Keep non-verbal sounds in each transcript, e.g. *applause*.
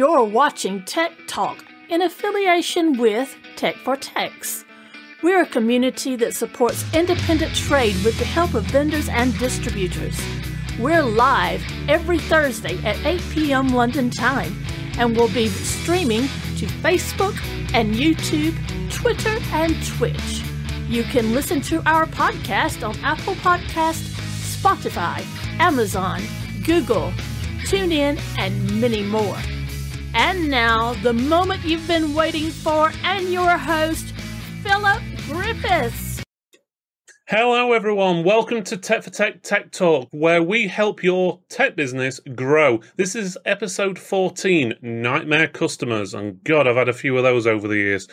You're watching Tech Talk in affiliation with Tech for Techs. We're a community that supports independent trade with the help of vendors and distributors. We're live every Thursday at 8 p.m. London time, and we'll be streaming to Facebook and YouTube, Twitter, and Twitch. You can listen to our podcast on Apple Podcast, Spotify, Amazon, Google, TuneIn, and many more. And now, the moment you've been waiting for, and your host, Philip Griffiths. Hello, everyone. Welcome to Tech for Tech Tech Talk, where we help your tech business grow. This is episode 14 Nightmare Customers. And God, I've had a few of those over the years.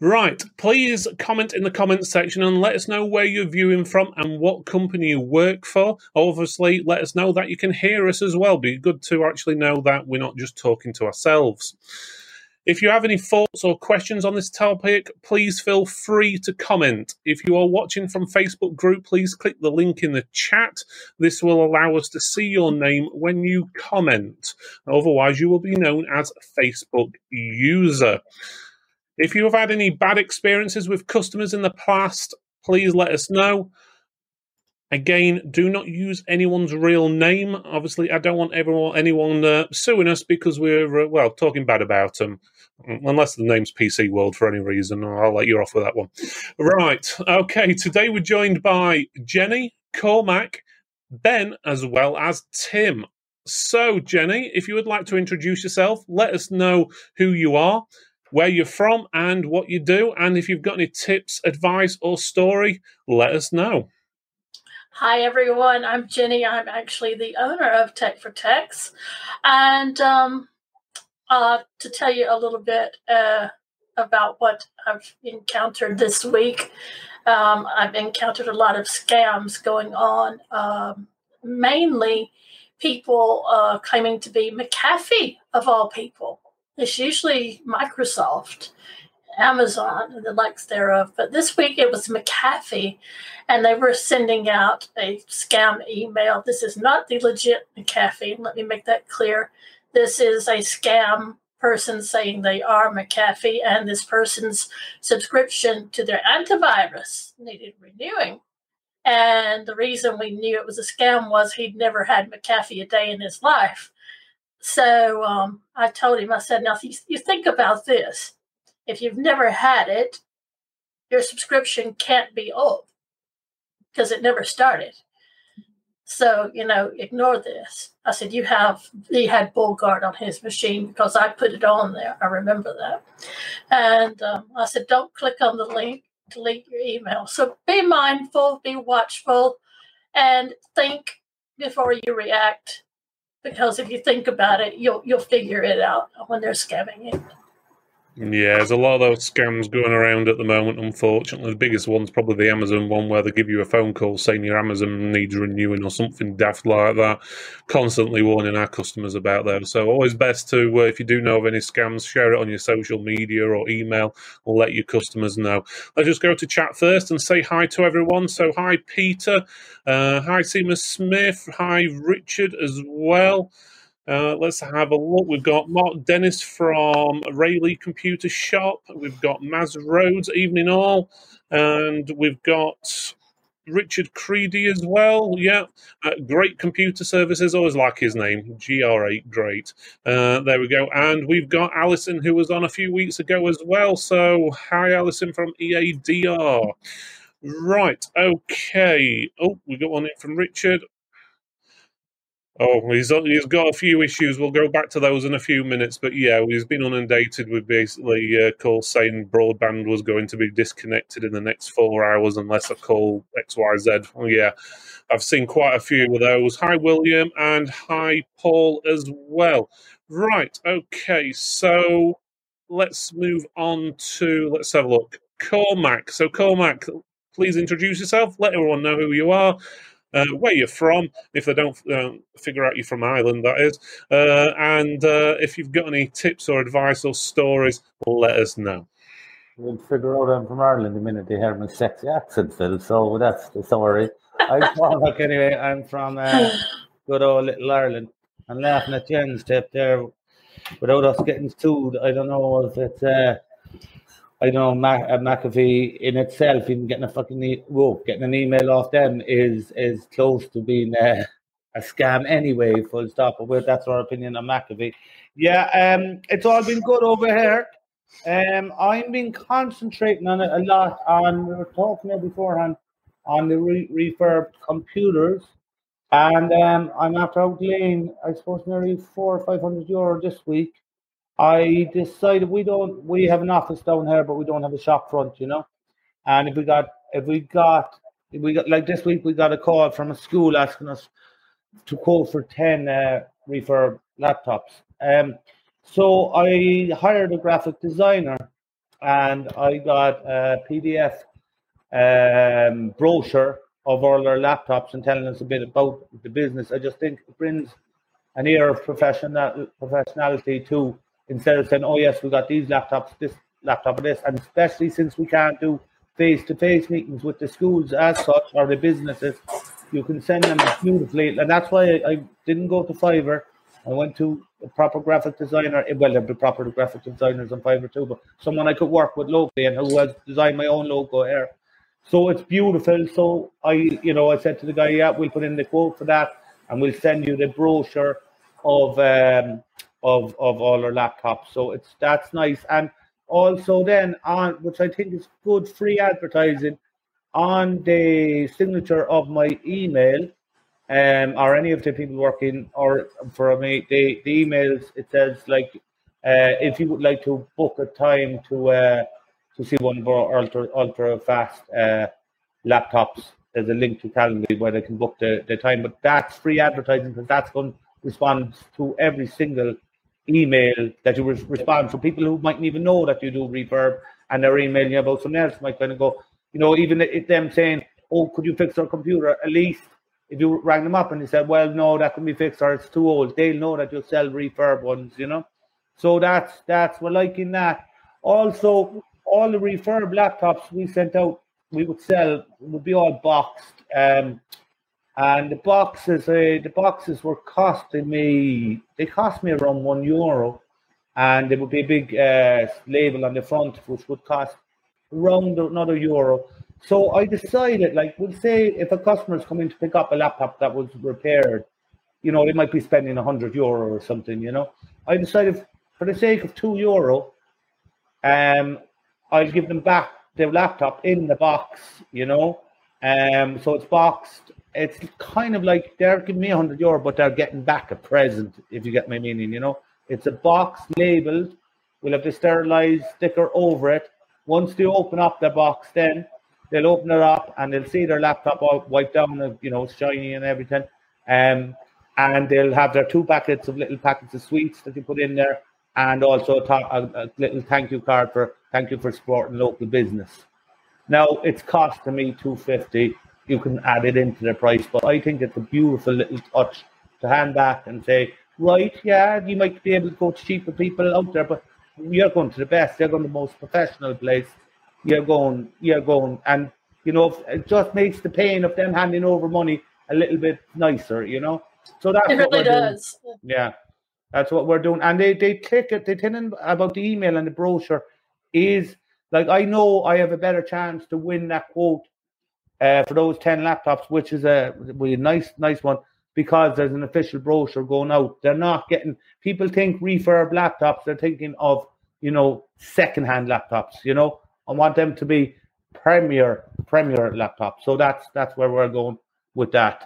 Right, please comment in the comments section and let us know where you're viewing from and what company you work for. Obviously, let us know that you can hear us as well. Be good to actually know that we're not just talking to ourselves. If you have any thoughts or questions on this topic, please feel free to comment. If you are watching from Facebook group, please click the link in the chat. This will allow us to see your name when you comment. Otherwise, you will be known as Facebook user. If you have had any bad experiences with customers in the past, please let us know. Again, do not use anyone's real name. Obviously, I don't want everyone, anyone uh, suing us because we're uh, well talking bad about them. Unless the name's PC World for any reason, I'll let you off with that one. Right, okay. Today we're joined by Jenni, Cormac, Ben, as well as Tim. So, Jenni, if you would like to introduce yourself, let us know who you are, where you're from, and what you do. And if you've got any tips, advice, or story, let us know. Hi, everyone. I'm Jenni. I'm actually the owner of Tech for Techs. And um, uh, to tell you a little bit uh, about what I've encountered this week, um, I've encountered a lot of scams going on, um, mainly people uh, claiming to be McAfee, of all people. It's usually Microsoft. Amazon and the likes thereof. But this week it was McAfee, and they were sending out a scam email. This is not the legit McAfee. Let me make that clear. This is a scam person saying they are McAfee, and this person's subscription to their antivirus needed renewing. And the reason we knew it was a scam was he'd never had McAfee a day in his life. So um, I told him, I said, now you, you think about this if you've never had it, your subscription can't be old because it never started. So, you know, ignore this. I said, you have, he had BullGuard on his machine because I put it on there. I remember that. And um, I said, don't click on the link, delete your email. So be mindful, be watchful, and think before you react. Because if you think about it, you'll you'll figure it out when they're scamming you. Yeah, there's a lot of those scams going around at the moment, unfortunately. The biggest one's probably the Amazon one where they give you a phone call saying your Amazon needs renewing or something daft like that. Constantly warning our customers about those. So, always best to, uh, if you do know of any scams, share it on your social media or email or let your customers know. Let's just go to chat first and say hi to everyone. So, hi, Peter. Uh, hi, Seamus Smith. Hi, Richard as well. Uh, let's have a look. We've got Mark Dennis from Rayleigh Computer Shop. We've got Maz Rhodes, evening all. And we've got Richard Creedy as well. Yeah, uh, great computer services. Always like his name, GR8. Great. Uh, there we go. And we've got Alison, who was on a few weeks ago as well. So, hi, Alison from EADR. Right. Okay. Oh, we got one in from Richard. Oh, he's he's got a few issues. We'll go back to those in a few minutes. But yeah, he's been inundated with basically uh, calls saying broadband was going to be disconnected in the next four hours unless I call X Y Z. Oh, yeah, I've seen quite a few of those. Hi, William, and hi, Paul, as well. Right. Okay. So let's move on to let's have a look. Cormac. So Cormac, please introduce yourself. Let everyone know who you are uh, where you're from, if they don't uh, figure out you're from Ireland, that is. Uh, and uh, if you've got any tips or advice or stories, let us know. We'll figure out I'm from Ireland the minute they hear my sexy accent, Phil. So that's the story. I'm from, like, anyway, I'm from uh, good old little Ireland. I'm laughing at Jen's tip there. without us getting sued. I don't know if it's. I know Mac- uh, McAfee in itself, even getting a fucking e- whoa, getting an email off them is is close to being uh, a scam anyway. Full stop. But that's our opinion on McAfee. Yeah, um, it's all been good over here. Um, I've been concentrating on it a lot. On we were talking there beforehand on the re- refurb computers, and um, I'm after outlaying, I suppose, nearly four or five hundred euro this week. I decided we don't. We have an office down here, but we don't have a shop front, you know. And if we got, if we got, if we got like this week, we got a call from a school asking us to quote for ten uh, refurb laptops. Um, so I hired a graphic designer, and I got a PDF um, brochure of all our laptops and telling us a bit about the business. I just think it brings an air of professional professionality to instead of saying, "Oh yes, we got these laptops, this laptop, and this," and especially since we can't do face-to-face meetings with the schools as such or the businesses, you can send them beautifully, and that's why I, I didn't go to Fiverr. I went to a proper graphic designer. Well, there'd be proper graphic designers on Fiverr too, but someone I could work with locally and who has designed my own logo here. So it's beautiful. So I, you know, I said to the guy, yeah, we'll put in the quote for that, and we'll send you the brochure of um, of of all our laptops. So it's that's nice, and also then on which I think is good free advertising on the signature of my email, um, or any of the people working or for me the, the emails. It says like uh, if you would like to book a time to uh, to see one of our ultra ultra fast uh, laptops. There's a link to Calendly where they can book the, the time, but that's free advertising because that's going to respond to every single email that you respond for people who mightn't even know that you do refurb and they're emailing you about something else might kind of go, you know, even if them saying, Oh, could you fix our computer? At least if you rang them up and they said, Well, no, that can be fixed or it's too old, they'll know that you sell refurb ones, you know. So that's that's we're liking that. Also, all the refurb laptops we sent out, we would sell would be all boxed. Um, and the boxes, uh, the boxes were costing me. They cost me around one euro, and there would be a big uh, label on the front, which would cost around another euro. So I decided, like, we'll say if a customer is coming to pick up a laptop that was repaired, you know, they might be spending a hundred euro or something. You know, I decided for the sake of two euro, um, I'll give them back their laptop in the box. You know, um, so it's boxed. It's kind of like they're giving me a hundred euro, but they're getting back a present. If you get my meaning, you know, it's a box labeled. We'll have the sterilized sticker over it. Once they open up the box, then they'll open it up and they'll see their laptop all wiped down, you know, shiny and everything. Um, and they'll have their two packets of little packets of sweets that you put in there, and also a, a, little thank you card for thank you for supporting local business. Now it's costing me two fifty. You can add it into the price, but I think it's a beautiful little touch to hand back and say, right, yeah, you might be able to go to cheaper people out there, but you're going to the best. You're going to the most professional place. You're going, you're going, and you know, it just makes the pain of them handing over money a little bit nicer, you know. So that's It what really we're doing. Yeah, that's what we're doing. And they they click it. They tell them about the email and the brochure is like I know I have a better chance to win that quote uh, for those ten laptops, which is a really nice nice one because there's an official brochure going out. They're not getting people think refurb laptops. They're thinking of you know secondhand laptops. You know, I want them to be premier premier laptops. So that's that's where we're going with that.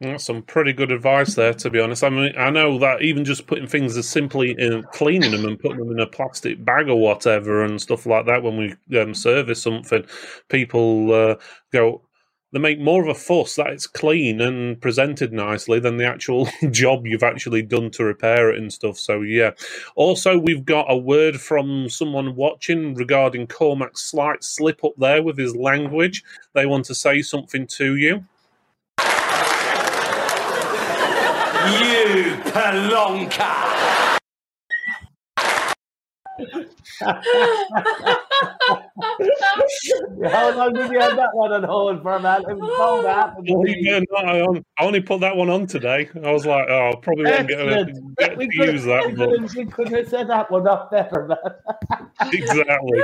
That's some pretty good advice there, to be honest. I mean, I know that even just putting things as simply in cleaning them and putting them in a plastic bag or whatever and stuff like that when we um, service something, people uh, go, they make more of a fuss that it's clean and presented nicely than the actual *laughs* job you've actually done to repair it and stuff. So, yeah. Also, we've got a word from someone watching regarding Cormac's slight slip up there with his language. They want to say something to you. You pelonka! *laughs* How long did you have that one on hold for, man? It was bound to happen. to Well, me. yeah, no, I, um, I only put that one on today. I was like, oh, I probably won't get, to- get to use that. could, we could have said that one up better, man. *laughs* exactly.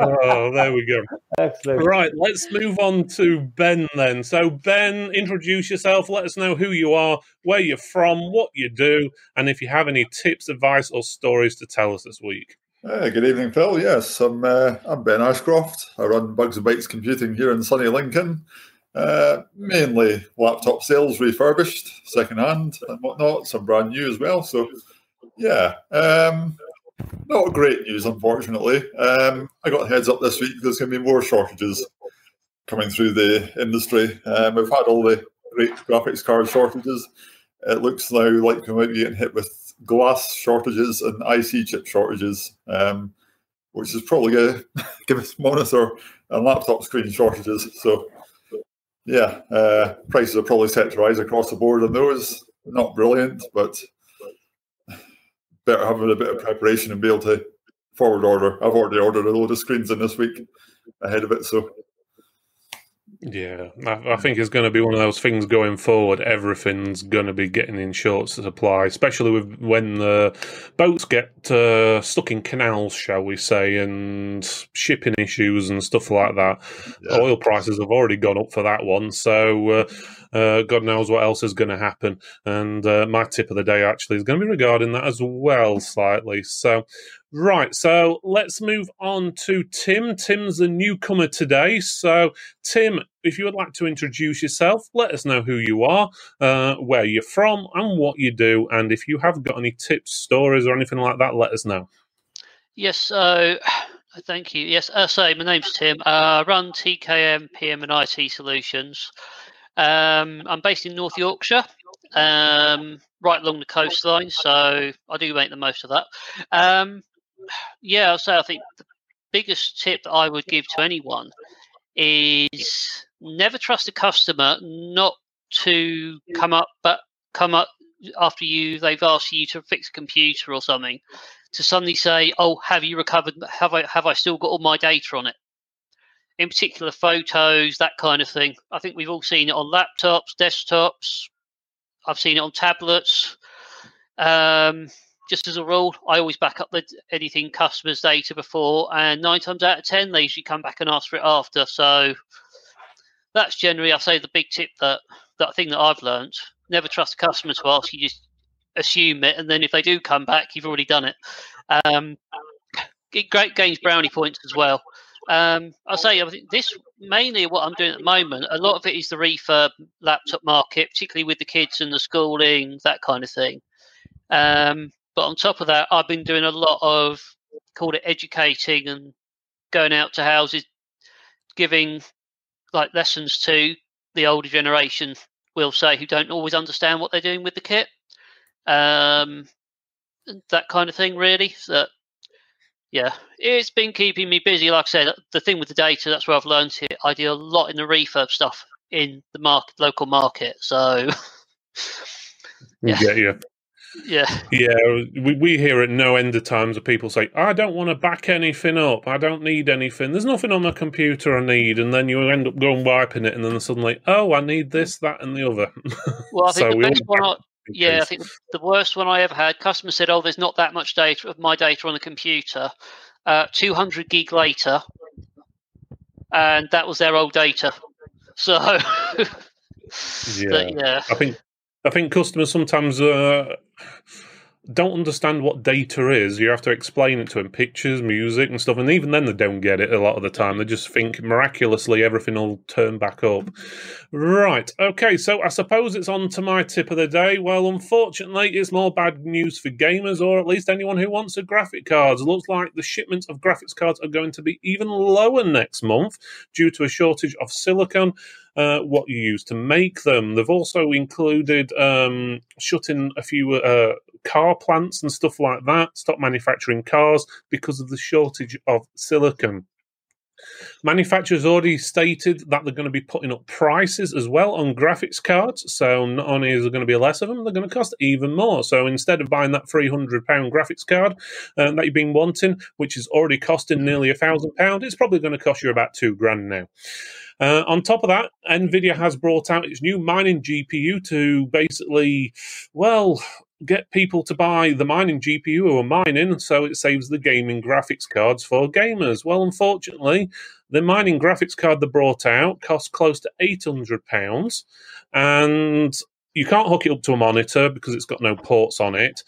Oh, there we go. Excellent. Right, let's move on to Ben then. So, Ben, introduce yourself. Let us know who you are, where you're from, what you do, and if you have any tips, advice, or stories to tell us this week. Uh, good evening, Phil. Yes, I'm uh, I'm Ben Ashcroft. I run Bugs and Bytes Computing here in sunny Lincoln. Uh, mainly laptop sales, refurbished, second hand, and whatnot. Some brand new as well. So, yeah, um, not great news, unfortunately. Um, I got heads up this week. There's going to be more shortages coming through the industry. Um, we've had all the great graphics card shortages. It looks now like we might be getting hit with glass shortages and IC chip shortages, um, which is probably going *laughs* to give us monitor and laptop screen shortages. So, yeah, uh, prices are probably set to rise across the board on those. Not brilliant, but better having a bit of preparation and be able to forward order. I've already ordered a load of screens in this week ahead of it, so Yeah, I, I think it's going to be one of those things going forward. Everything's going to be getting in short supply, especially with when the boats get uh, stuck in canals, shall we say, and shipping issues and stuff like that. yeah. Oil prices have already gone up for that one, so uh, uh, God knows what else is going to happen. And uh, my tip of the day actually is going to be regarding that as well, slightly. So, right, so let's move on to Tim. Tim's the newcomer today. So, Tim, if you would like to introduce yourself, let us know who you are, uh, where you're from, and what you do. And if you have got any tips, stories, or anything like that, let us know. Yes, so *sighs* thank you. Yes, uh, so my name's Tim. Uh, I run TKM PM and IT Solutions. Um, I'm based in North Yorkshire, um, right along the coastline, so I do make the most of that. Um, yeah, I'll say I think the biggest tip that I would give to anyone is never trust a customer not to come up, but come up after you they've asked you to fix a computer or something to suddenly say, "Oh, have you recovered? Have I have I still got all my data on it?" In particular, photos, that kind of thing. I think we've all seen it on laptops, desktops. I've seen it on tablets. Um, just as a rule, I always back up the, anything customers' data before, and nine times out of ten, they usually come back and ask for it after. So that's generally, I say, the big tip that that thing that I've learned. Never trust a customer to ask. You just assume it, and then if they do come back, you've already done it. Um, it great gains brownie points as well. Um, I'll say I think this mainly what I'm doing at the moment. A lot of it is the refurb laptop market, particularly with the kids and the schooling, that kind of thing. Um, but on top of that, I've been doing a lot of call it educating and going out to houses, giving like lessons to the older generation. We'll say who don't always understand what they're doing with the kit um, that kind of thing, really. So, yeah, it's been keeping me busy. Like I said, the thing with the data, that's where I've learned it. I do a lot in the refurb stuff in the market, local market. So, *laughs* Yeah. get you. yeah, Yeah, we, we hear at no end of times of people say, I don't want to back anything up. I don't need anything. There's nothing on my computer I need. And then you end up going wiping it, and then suddenly, oh, I need this, that, and the other. well, I *laughs* think So the best one, I, back in yeah, I think the worst one I ever had, customer said, "Oh, there's not that much data of my data on the computer." Uh, 200 gig later, and that was their old data. So, *laughs* Yeah. but yeah, I think I think customers sometimes uh, don't understand what data is. You have to explain it to them, pictures, music, and stuff. And even then, they don't get it a lot of the time. They just think miraculously everything will turn back up. Right. Okay. So I suppose it's on to my tip of the day. Well, unfortunately, it's more bad news for gamers, or at least anyone who wants a graphic cards. It looks like the shipments of graphics cards are going to be even lower next month due to a shortage of silicon uh, what you use to make them. They've also included um, shutting a few uh, car plants and stuff like that, stop manufacturing cars because of the shortage of silicon. Manufacturers already stated that they're going to be putting up prices as well on graphics cards. So not only is there going to be less of them, they're going to cost even more. So instead of buying that £300 graphics card um, that you've been wanting, which is already costing nearly a thousand pound, it's probably going to cost you about two grand now. Uh, on top of that, Nvidia has brought out its new mining GPU to basically, well, get people to buy the mining GPU who are mining, so it saves the gaming graphics cards for gamers. Well, unfortunately, the mining graphics card they brought out costs close to £800, and you can't hook it up to a monitor because it's got no ports on it.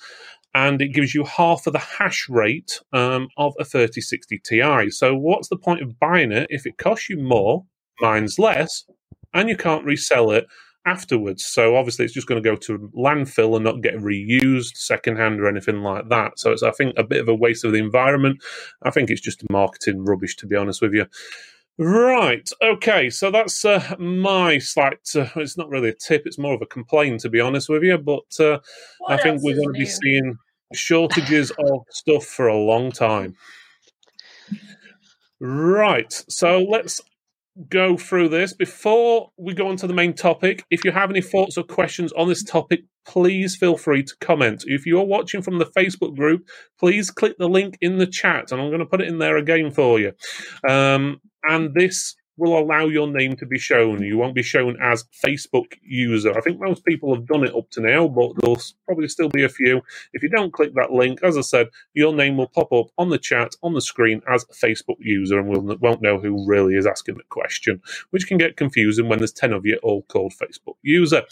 And it gives you half of the hash rate um, of a 3060 Ti. So, what's the point of buying it if it costs you more, mines less, and you can't resell it afterwards. So obviously, it's just going to go to landfill and not get reused secondhand or anything like that. So it's, I think, a bit of a waste of the environment. I think it's just marketing rubbish, to be honest with you. Right. Okay. So that's uh, my slight. Uh, it's not really a tip. It's more of a complaint, to be honest with you. But uh, I think we're going to be seeing shortages of stuff for a long time. Right. So let's go through this. Before we go on to the main topic, if you have any thoughts or questions on this topic, please feel free to comment. If you're watching from the Facebook group, please click the link in the chat, and I'm going to put it in there again for you. Um, and this will allow your name to be shown. You won't be shown as Facebook user. I think most people have done it up to now, but there'll probably still be a few. If you don't click that link, as I said, your name will pop up on the chat on the screen as Facebook user, and we we'll, won't know who really is asking the question, which can get confusing when there's 10 of you all called Facebook user.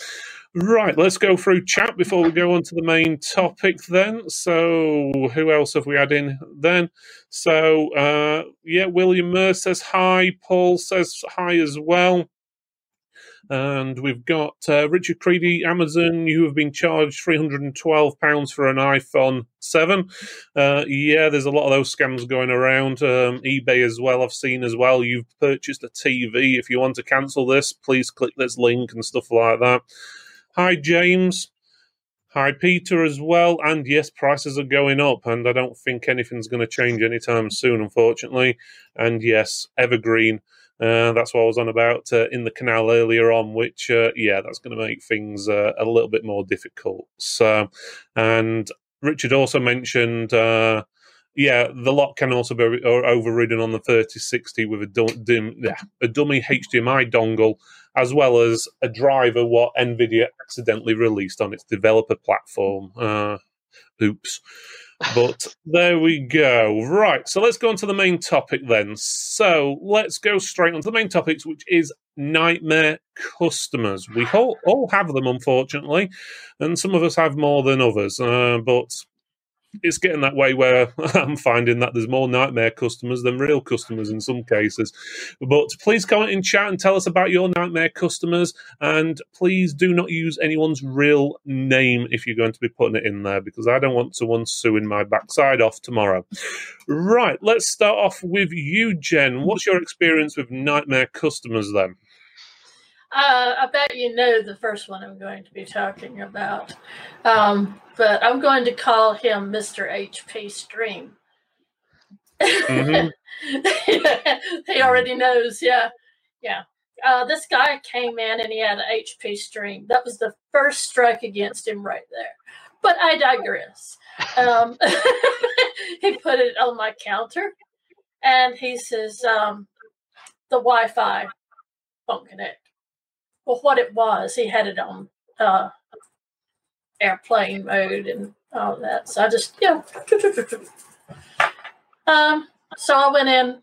Right, let's go through chat before we go on to the main topic then. So, who else have we had in then? So, uh, yeah, William Murr says hi. Paul says hi as well. And we've got uh, Richard Creedy, Amazon. You have been charged £312 for an iPhone 7. Uh, yeah, there's a lot of those scams going around. Um, eBay as well, I've seen as well. You've purchased a TV. If you want to cancel this, please click this link and stuff like that. Hi, James. Hi, Peter, as well. And yes, prices are going up, and I don't think anything's going to change anytime soon, unfortunately. And yes, Evergreen. Uh, that's what I was on about uh, in the canal earlier on, which, uh, yeah, that's going to make things uh, a little bit more difficult. So, and Richard also mentioned, uh, yeah, the lock can also be overridden on the 3060 with a, dum- yeah, a dummy HDMI dongle as well as a driver what Nvidia accidentally released on its developer platform. Uh, oops. But there we go. Right, so let's go on to the main topic then. So let's go straight on to the main topics, which is nightmare customers. We all, all have them, unfortunately, and some of us have more than others. Uh, but it's getting that way where *laughs* I'm finding that there's more nightmare customers than real customers in some cases. But please comment in chat and tell us about your nightmare customers. And please do not use anyone's real name if you're going to be putting it in there because I don't want someone suing my backside off tomorrow. Right, let's start off with you, Jen. What's your experience with nightmare customers then? Uh, I bet you know the first one I'm going to be talking about. Um, but I'm going to call him Mr. HP Stream. Mm-hmm. *laughs* he already knows, yeah. Yeah. Uh, this guy came in and he had an HP Stream. That was the first strike against him right there. But I digress. Um, *laughs* he put it on my counter and he says, um, the Wi Fi won't connect well, what it was. He had it on uh, airplane mode and all that. So I just, you know, um, so I went in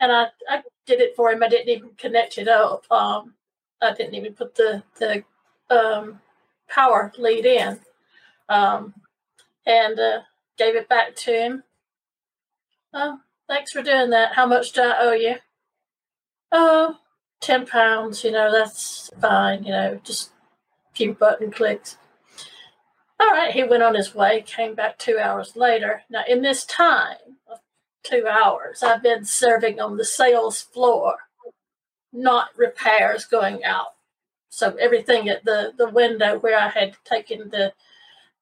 and I, I did it for him. I didn't even connect it up. Um, I didn't even put the, the um, power lead in um, and uh, gave it back to him. Oh, thanks for doing that. How much do I owe you? Oh, ten pounds, you know, that's fine, you know, just a few button clicks. All right, he went on his way, came back two hours later. Now, in this time of two hours, I've been serving on the sales floor, not repairs going out. So everything at the, the window where I had taken the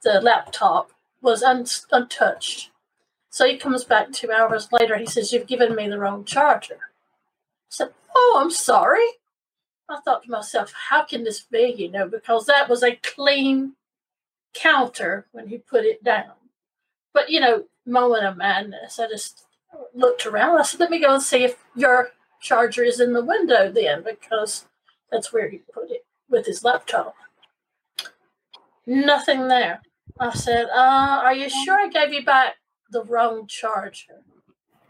the laptop was un, untouched. So he comes back two hours later. He says, You've given me the wrong charger. I said, Oh, I'm sorry. I thought to myself, How can this be? You know, because that was a clean counter when he put it down. But, you know, moment of madness, I just looked around. I said, Let me go and see if your charger is in the window then, because that's where he put it with his laptop. Nothing there. I said, uh, Are you sure I gave you back the wrong charger?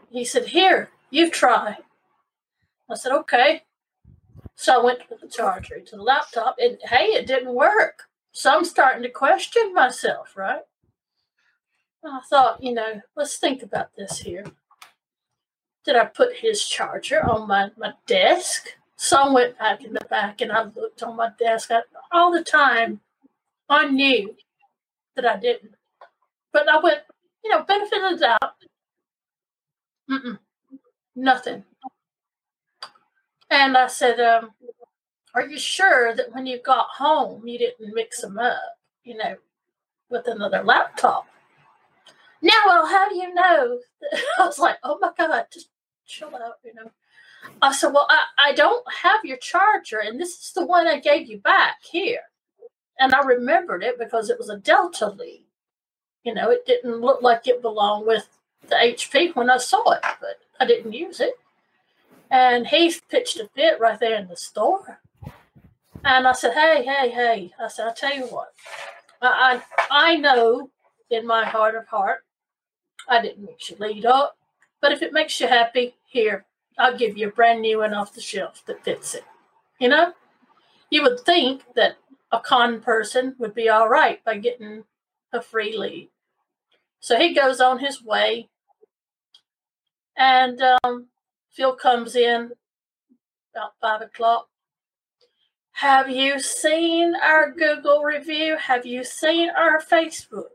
He said, Here, you try. I said, Okay. So I went to the charger to the laptop, and hey, it didn't work. So I'm starting to question myself, right? I thought, you know, let's think about this here. Did I put his charger on my, my desk? So I went back in the back and I looked on my desk I, all the time. I knew that I didn't. But I went, you know, benefit of the doubt. Mm-mm, nothing. And I said, um, Are you sure that when you got home, you didn't mix them up, you know, with another laptop? Now, well, how do you know? *laughs* I was like, Oh my God, just chill out, you know. I said, Well, I, I don't have your charger, and this is the one I gave you back here. And I remembered it because it was a Delta lead. You know, it didn't look like it belonged with the HP when I saw it, but I didn't use it. And he pitched a fit right there in the store. And I said, Hey, hey, hey. I said, I'll tell you what. I, I, I know in my heart of heart, I didn't mix your lead up. But if it makes you happy, here, I'll give you a brand new one off the shelf that fits it. You know? You would think that a con person would be all right by getting a free lead. So he goes on his way. And um, Phil comes in about five o'clock. Have you seen our Google review? Have you seen our Facebook?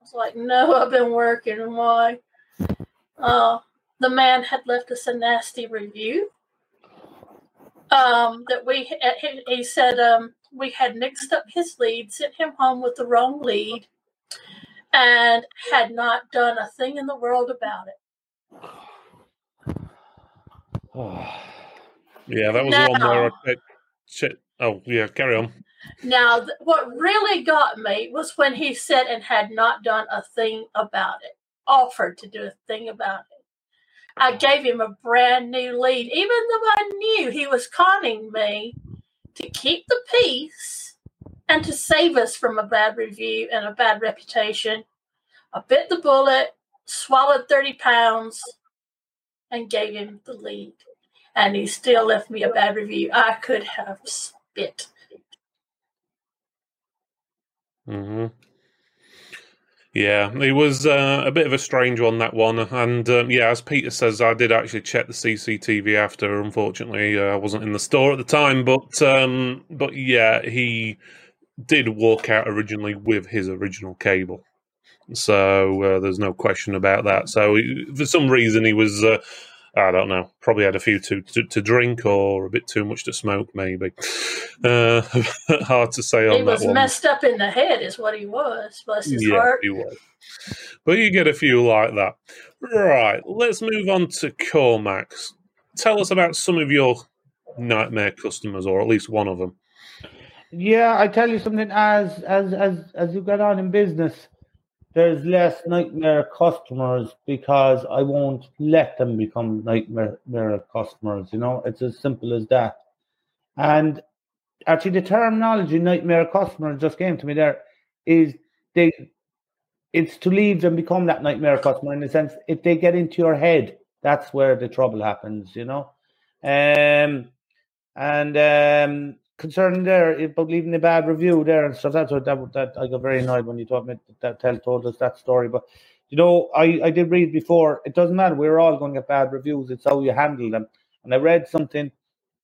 I was like, no, I've been working. Why? Uh, the man had left us a nasty review. Um, that we he, he said um, we had mixed up his lead, sent him home with the wrong lead, and had not done a thing in the world about it. *sighs* yeah, that was Now- one where I shit. Oh yeah, carry on. Now, th- what really got me was when he said and had not done a thing about it, offered to do a thing about it. I gave him a brand new lead, even though I knew he was conning me to keep the peace and to save us from a bad review and a bad reputation. I bit the bullet, swallowed 30 pounds, and gave him the lead. And he still left me a bad review. I could have spit. hmm Yeah, it was uh, a bit of a strange one that one, and um, yeah, as Peter says, I did actually check the CCTV after. Unfortunately, uh, I wasn't in the store at the time, but um, but yeah, he did walk out originally with his original cable, so uh, there's no question about that. So he- for some reason, he was. Uh, I don't know. Probably had a few to, to to drink or a bit too much to smoke, maybe. Uh, *laughs* hard to say on He that was messed up in the head, is what he was. Bless his Yeah, heart. he was. But you get a few like that. Right, let's move on to Cormac's. Tell us about some of your nightmare customers, or at least one of them. Yeah, I tell you something. As as as as you get on in business, there's less nightmare customers because I won't let them become nightmare customers. You know, it's as simple as that. And actually, the terminology "nightmare customer" just came to me. There is they. It's to leave them become that nightmare customer in the sense if they get into your head, that's where the trouble happens. You know, um, and um, concerning there about leaving a bad review there and stuff. That's what that, that I got very annoyed when you told me that tell told us that story. But you know, I I did read before. It doesn't matter. We're all going to get bad reviews. It's how you handle them. And I read something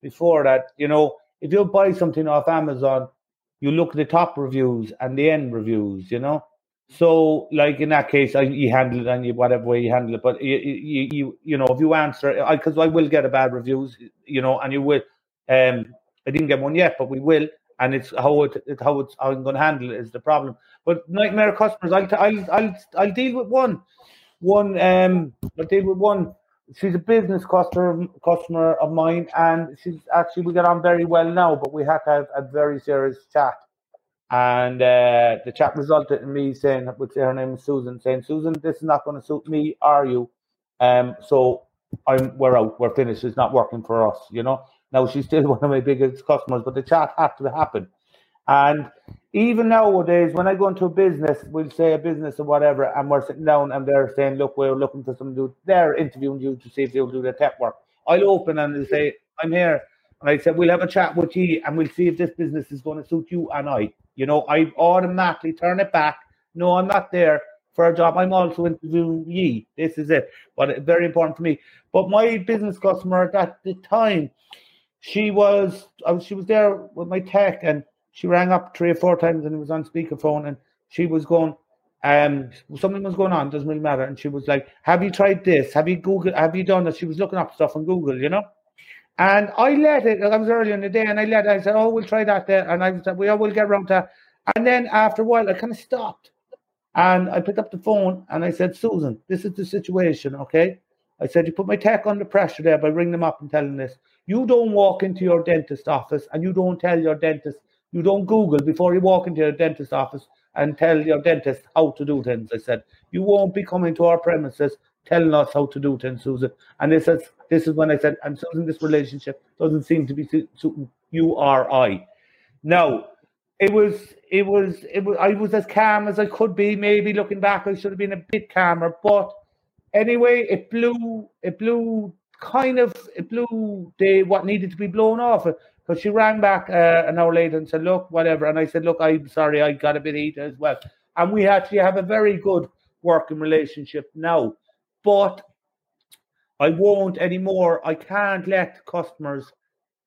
before that. You know, if you buy something off Amazon, you look at the top reviews and the end reviews. You know. So, like in that case, I, you handle it and you whatever way you handle it. But you, you, you, you know, if you answer, I because I will get a bad reviews, you know, and you will. Um, I didn't get one yet, but we will. And it's how it, it how it's how I'm going to handle it is the problem. But nightmare customers, I'll I'll I'll I'll deal with one. one um I did with one she's a business customer customer of mine and she's actually we get on very well now, but we had to have a very serious chat. And uh, the chat resulted in me saying, which her name is Susan, saying, Susan, this is not going to suit me, are you? Um, so I'm we're out, we're finished. It's not working for us, you know. Now she's still *laughs* one of my biggest customers, but the chat had to happen. And even nowadays, when I go into a business, we'll say a business or whatever, and we're sitting down and they're saying, Look, we're looking for some do they're interviewing you to see if they'll do the tech work. I'll open and they'll say, I'm here. And I said, We'll have a chat with you and we'll see if this business is going to suit you and I. You know, I automatically turn it back. No, I'm not there for a job. I'm also interviewing ye. This is it. But very important for me. But my business customer at the time, she was I was she was there with my tech and she rang up three or four times and it was on speakerphone and she was going, um, something was going on, doesn't really matter. And she was like, Have you tried this? Have you Google have you done this? She was looking up stuff on Google, you know? And I let it, I was early in the day and I let it, I said, Oh, we'll try that there. And I said, We all will get around to. And then after a while, I kind of stopped and I picked up the phone and I said, Susan, this is the situation, okay? I said, You put my tech under pressure there by ringing them up and telling this. You don't walk into your dentist office and you don't tell your dentist you don't Google before you walk into your dentist office and tell your dentist how to do things. I said, you won't be coming to our premises telling us how to do things, Susan. And this is this is when I said, and Susan, this relationship doesn't seem to be suiting you or I. Now, it was it was it was I was as calm as I could be. Maybe looking back, I should have been a bit calmer. But anyway, it blew it blew kind of it blew the what needed to be blown off. Because she rang back uh, an hour later and said, "Look, whatever," and I said, "Look, I'm sorry, I got a bit heated as well." And we actually have a very good working relationship now, but I won't anymore. I can't let customers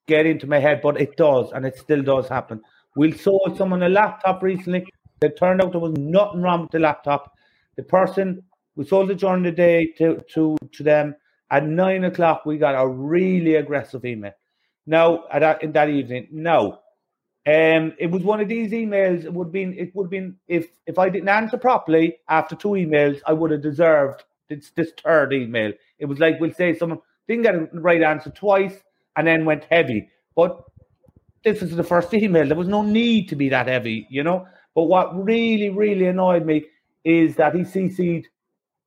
get into my head, but it does, and it still does happen. We sold someone a laptop recently. It turned out there was nothing wrong with the laptop. The person we sold it during the day to to to them. At nine o'clock, we got a really aggressive email. Now, at that, in that evening, no. Um, it was one of these emails. It would been. It would been if if I didn't answer properly after two emails, I would have deserved this, this third email. It was like we'll say someone didn't get the right answer twice and then went heavy. But this is the first email. There was no need to be that heavy, you know. But what really, really annoyed me is that he CC'd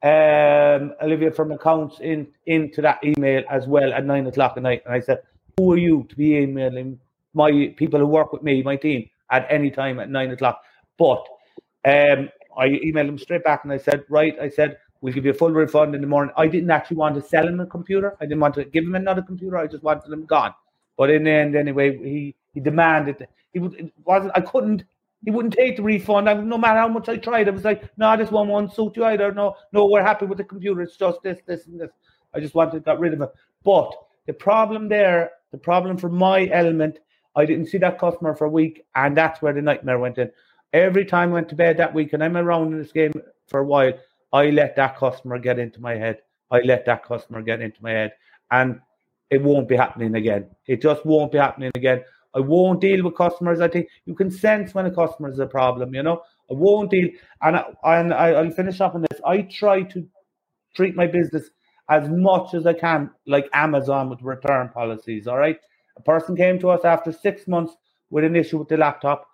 um, Olivia from accounts in into that email as well at nine o'clock at night. And I said, who are you to be emailing my people who work with me, my team, at any time at nine o'clock? But um, I emailed them straight back and I said, right, I said, we'll give you a full refund in the morning. I didn't actually want to sell him a computer. I didn't want to give him another computer. I just wanted him gone. But in the end, anyway, he he demanded. He wasn't. I couldn't. He wouldn't take the refund. I, no matter how much I tried, I was like, no, this one won't suit you either. No, no, we're happy with the computer. It's just this, this, and this. I just wanted to get rid of it. But the problem there the problem for my element, I didn't see that customer for a week, and that's where the nightmare went in. Every time I went to bed that week, and I'm around in this game for a while, I let that customer get into my head. I let that customer get into my head, and it won't be happening again. It just won't be happening again. I won't deal with customers. I think you can sense when a customer is a problem. You know, I won't deal, and I, and I, I'll finish up on this. I try to treat my business as much as I can, like Amazon with return policies. All right. A person came to us after six months with an issue with the laptop.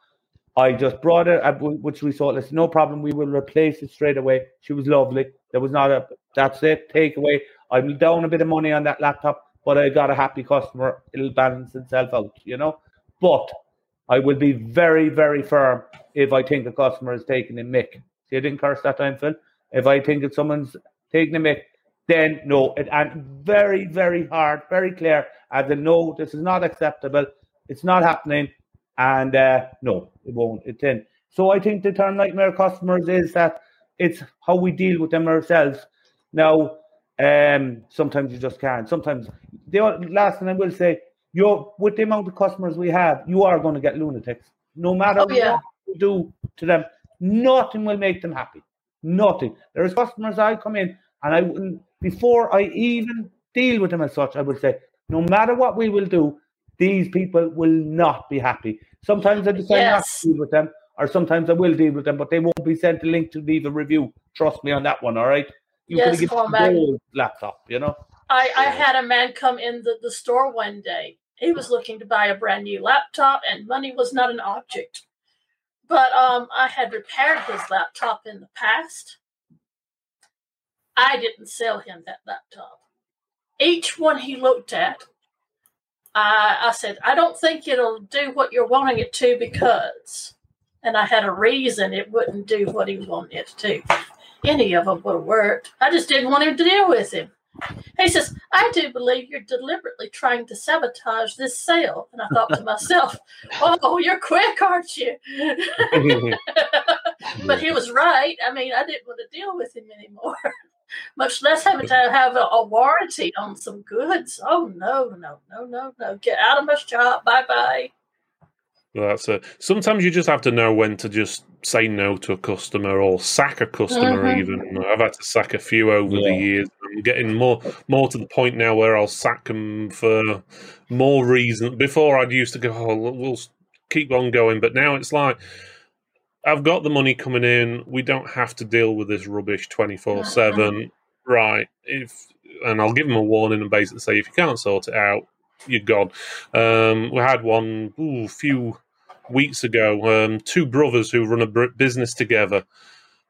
I just brought it, uh, which we thought, it's no problem. We will replace it straight away. She was lovely. There was not a, that's it, take away. I'm down a bit of money on that laptop, but I got a happy customer. It'll balance itself out, you know. But I will be very, very firm if I think a customer is taking a mick. See, I didn't curse that time, Phil. If I think that someone's taking a mick, then no. It, and very, very hard, very clear as a no, this is not acceptable. It's not happening. And uh, no, it won't. It's in. So I think the term nightmare customers is that it's how we deal with them ourselves. Now, um, sometimes you just can't. Sometimes the last thing I will say, you're with the amount of customers we have, you are going to get lunatics. No matter oh, yeah. what you do to them, nothing will make them happy. Nothing. There's customers I come in and I wouldn't before I even deal with them as such, I would say, no matter what we will do, these people will not be happy. Sometimes I decide yes. not to deal with them, or sometimes I will deal with them, but they won't be sent a link to leave a review. Trust me on that one, all right? You Yes, could given the laptop, you know. I, I had a man come in the, the store one day. He was looking to buy a brand new laptop, and money was not an object. But um, I had repaired his laptop in the past. I didn't sell him that laptop. Each one he looked at, I, I said, I don't think it'll do what you're wanting it to because. And I had a reason it wouldn't do what he wanted it to. Any of them would have worked. I just didn't want him to deal with him. He says, I do believe you're deliberately trying to sabotage this sale. And I thought to myself, *laughs* oh, you're quick, aren't you? *laughs* but he was right. I mean, I didn't want to deal with him anymore, *laughs* much less having to have a, a warranty on some goods. Oh, no, no, no, no, no. Get out of my shop. Bye bye. That's it. Sometimes you just have to know when to just say no to a customer or sack a customer. Mhm. Even I've had to sack a few over the years. I'm getting more more to the point now where I'll sack them for more reason. Before I'd used to go, oh, we'll- we'll keep on going, but now it's like I've got the money coming in. We don't have to deal with this rubbish twenty four seven. Right? If and I'll give them a warning and basically say if you can't sort it out, you're gone. Um, we had one ooh, few weeks ago. Um, two brothers who run a business together,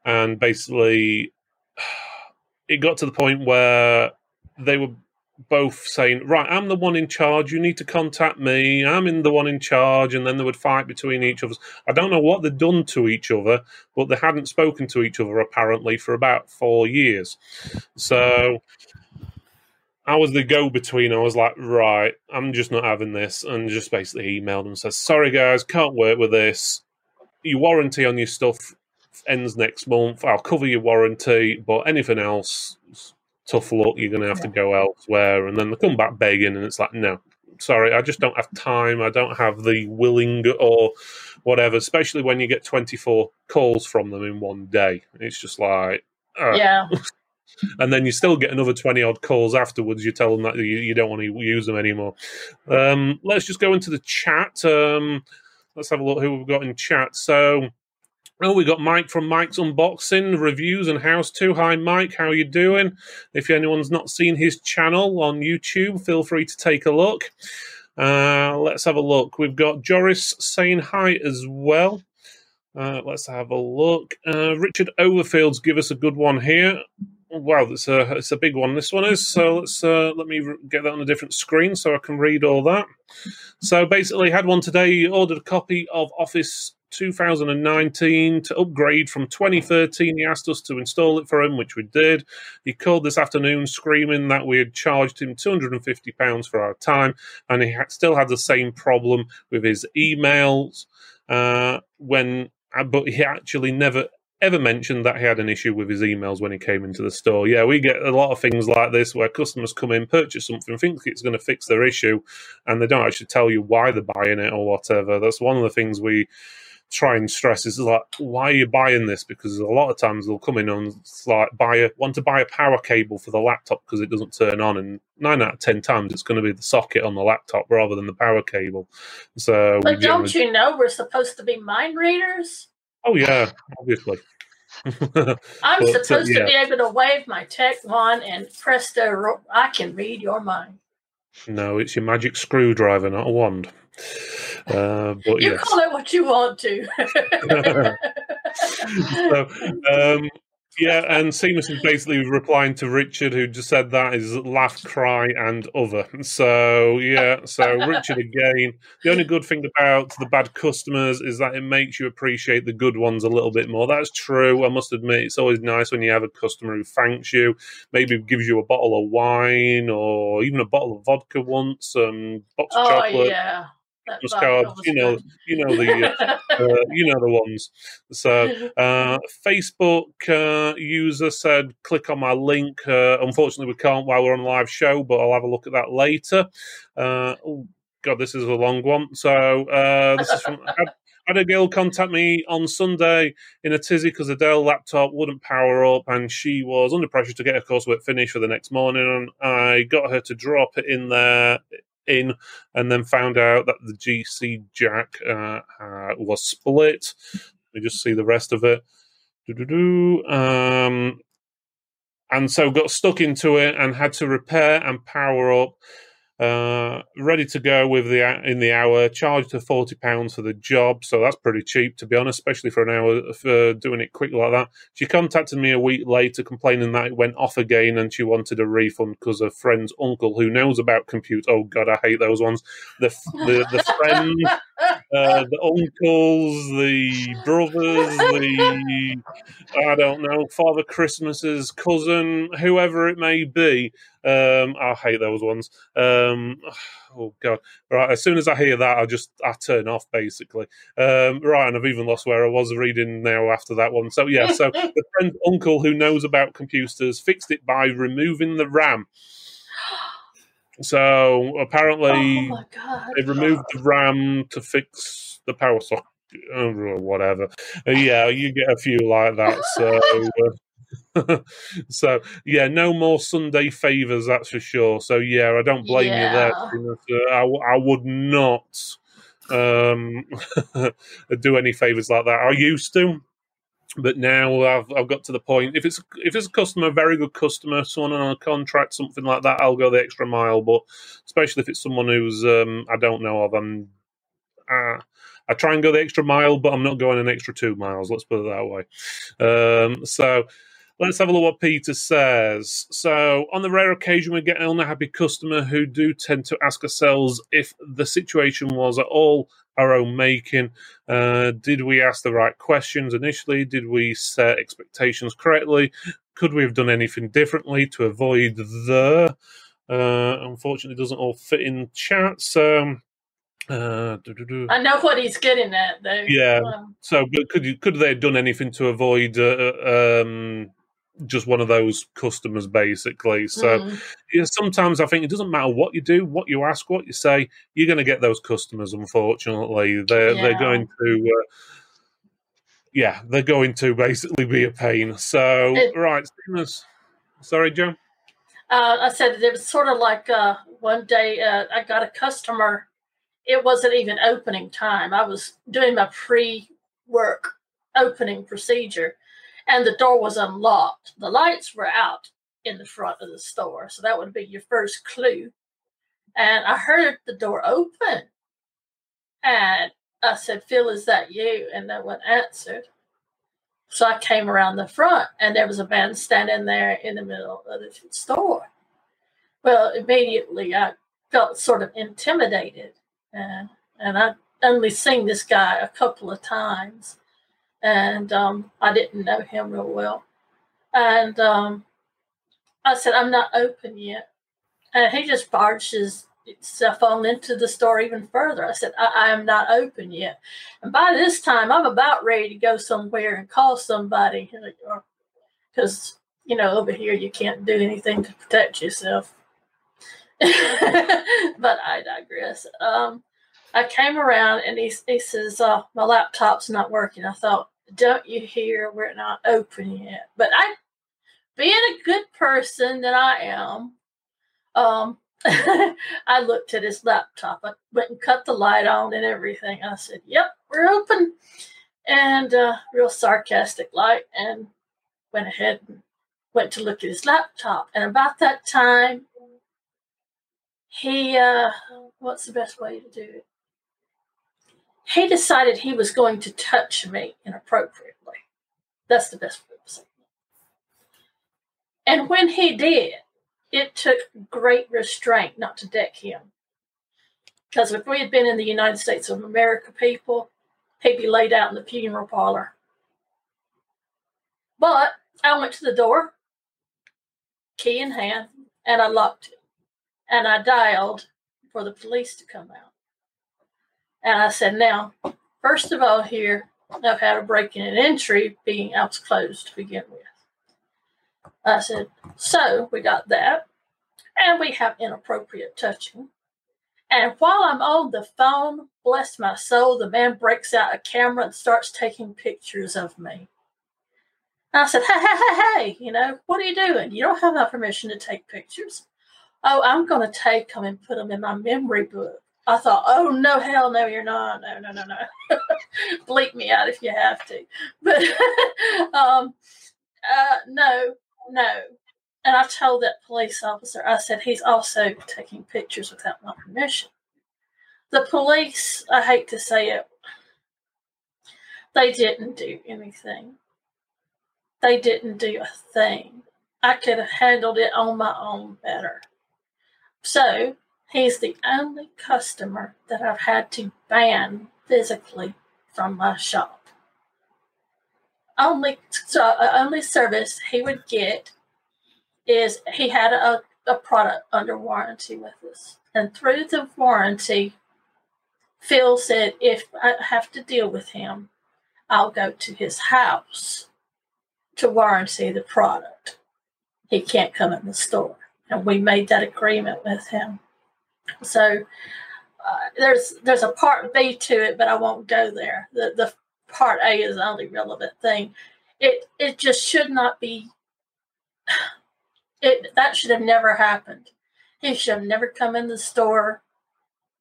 and basically, *sighs* it got to the point where they were both saying, "Right, I'm the one in charge. You need to contact me. I'm in the one in charge," and then they would fight between each other. I don't know what they'd done to each other, but they hadn't spoken to each other apparently for about four years. So I was the go between. I was like, right, I'm just not having this, and just basically emailed them and says, sorry guys, can't work with this. Your warranty on your stuff ends next month. I'll cover your warranty, but anything else, tough luck. You're going to have to go elsewhere. And then they come back begging, and it's like, no, sorry, I just don't have time. I don't have the willing or whatever. Especially when you get 24 calls from them in one day. It's just like, uh, Yeah. *laughs* and then you still get another 20 odd calls afterwards. You tell them that you, you don't want to use them anymore. Um, let's just go into the chat. Um, let's have a look who we've got in chat. So, oh, we got Mike from Mike's Unboxing Reviews and House 2. Hi, Mike. How are you doing? If anyone's not seen his channel on YouTube, feel free to take a look. Uh, let's have a look. We've got Joris saying hi as well. Uh, let's have a look. Uh, Richard Overfields give us a good one here. Wow, it's a it's a big one. This one is. So let's uh, let me get that on a different screen so I can read all that. So basically, had one today. Ordered a copy of Office 2019 to upgrade from 2013. He asked us to install it for him, which we did. He called this afternoon screaming that we had charged him 250 pounds for our time, and he had, still had the same problem with his emails. Uh, when, uh, but he actually never ever mentioned that he had an issue with his emails when he came into the store. Yeah, we get a lot of things like this where customers come in, purchase something, think it's going to fix their issue, and they don't actually tell you why they're buying it or whatever. That's one of the things we try and stress is like, why are you buying this? Because a lot of times they'll come in and like buy a want to buy a power cable for the laptop because it doesn't turn on, and nine out of ten times it's going to be the socket on the laptop rather than the power cable. So, But don't generally- you know we're supposed to be mind readers? Oh yeah, obviously. *laughs* I'm But, supposed yeah. to be able to wave my tech wand and presto, ro- I can read your mind. No, it's your magic screwdriver, not a wand. Uh, but You yes. call it what you want to. *laughs* so, um, yeah, and Seamus is basically replying to Richard, who just said that is laugh, cry, and other. So, yeah, so Richard again. The only good thing about the bad customers is that it makes you appreciate the good ones a little bit more. That's true. I must admit, it's always nice when you have a customer who thanks you, maybe gives you a bottle of wine or even a bottle of vodka once, um, box of oh chocolate, yeah. Christmas cards, you know, good. you know the. Uh, *laughs* uh, you know the ones. So, uh, Facebook uh, user said, "Click on my link." Uh, unfortunately, we can't while we're on a live show, but I'll have a look at that later. Uh, oh God, this is a long one. So, uh, this is from. *laughs* Had, had a girl contact me on Sunday in a tizzy because the Dell laptop wouldn't power up, and she was under pressure to get her coursework finished for the next morning. And I got her to drop it in there in and then found out that the DC jack uh, uh, was split. We just see the rest of it. Um, and so got stuck into it and had to repair and power up uh, ready to go with the in the hour. Charged to forty pounds for the job, so that's pretty cheap to be honest, especially for an hour for doing it quick like that. She contacted me a week later, complaining that it went off again, and she wanted a refund because her friend's uncle, who knows about compute. Oh God, I hate those ones. The the, the *laughs* friend, uh, the uncles, the brothers, the I don't know, Father Christmas's cousin, whoever it may be um, I hate those ones. Um, *sighs* oh god! Right, as soon as I hear that, I just I turn off basically. Um, right, and I've even lost where I was reading now after that one. So yeah, so *laughs* the friend's uncle who knows about computers fixed it by removing the RAM. So apparently, oh they removed the RAM to fix the power socket or *laughs* whatever. Yeah, you get a few like that. So. *laughs* Uh, *laughs* so yeah, no more Sunday favors, that's for sure. So yeah, I don't blame yeah. you there. I, I would not um, *laughs* do any favors like that. I used to, but now I've I've got to the point. If it's if it's a customer, very good customer, someone on a contract, something like that, I'll go the extra mile. But especially if it's someone who's um, I don't know of, I'm. Uh, I try and go the extra mile, but I'm not going an extra two miles. Let's put it that way. Um, so Let's have a look what Peter says. So, on the rare occasion we get an unhappy customer who do tend to ask ourselves if the situation was at all our own making. Uh, did we ask the right questions initially? Did we set expectations correctly? Could we have done anything differently to avoid the? Uh, unfortunately, doesn't all fit in chat. So. Uh, I know what he's getting at, though. Yeah. Um, so, but could you could they have done anything to avoid uh, um, just one of those customers basically. So mm. yeah, sometimes i think it doesn't matter what you do what you ask what you say you're going to get those customers unfortunately. They're yeah. they're going to uh, yeah they're going to basically be a pain. So it, right sorry joe? Uh, i said it was sort of like uh, one day uh, i got a customer. It wasn't even opening time. I was doing my pre-work opening procedure and the door was unlocked. The lights were out in the front of the store, so that would be your first clue. And I heard the door open, and I said, "Phil, is that you?" And no one answered. So I came around the front, and there was a man standing there in the middle of the store. Well, immediately I felt sort of intimidated, and and I only seen this guy a couple of times and um, I didn't know him real well. And um, I said, I'm not open yet. And he just barged his cell phone into the store even further. I said, I, I am not open yet. And by this time, I'm about ready to go somewhere and call somebody because, you know, over here you can't do anything to protect yourself. *laughs* but I digress. Um, I came around and he, he says, uh, My laptop's not working. I thought, Don't you hear? We're not open yet. But I, being a good person that I am, um, *laughs* I looked at his laptop. I went and cut the light on and everything. I said, Yep, we're open. And uh, real sarcastic light, and went ahead and went to look at his laptop. And about that time, he, uh, what's the best way to do it? He decided he was going to touch me inappropriately. That's the best way to say it. And when he did, it took great restraint not to deck him. Because if we had been in the United States of America, people, he'd be laid out in the funeral parlor. But I went to the door, key in hand, and I locked it. And I dialed for the police to come out. And I said, now, first of all, here, I've had a break in an entry being I was closed to begin with. I said, so we got that. And we have inappropriate touching. And while I'm on the phone, bless my soul, the man breaks out a camera and starts taking pictures of me. And I said, hey, hey, hey, hey, you know, what are you doing? You don't have my permission to take pictures. Oh, I'm going to take them and put them in my memory book. I thought, oh no, hell no, you're not. No, no, no, no. *laughs* Bleep me out if you have to. But *laughs* um, uh, no, no. and I told that police officer, I said, he's also taking pictures without my permission. The police, I hate to say it, they didn't do anything. They didn't do a thing. I could have handled it on my own better. So he's the only customer that I've had to ban physically from my shop. Only so uh, only service he would get is he had a, a product under warranty with us. And through the warranty, Phil said if I have to deal with him, I'll go to his house to warranty the product. He can't come in the store. And we made that agreement with him. So uh, there's there's a part B to it, but I won't go there. The the part A is the only relevant thing. It it just should not be. *sighs* It that should have never happened. He should have never come in the store.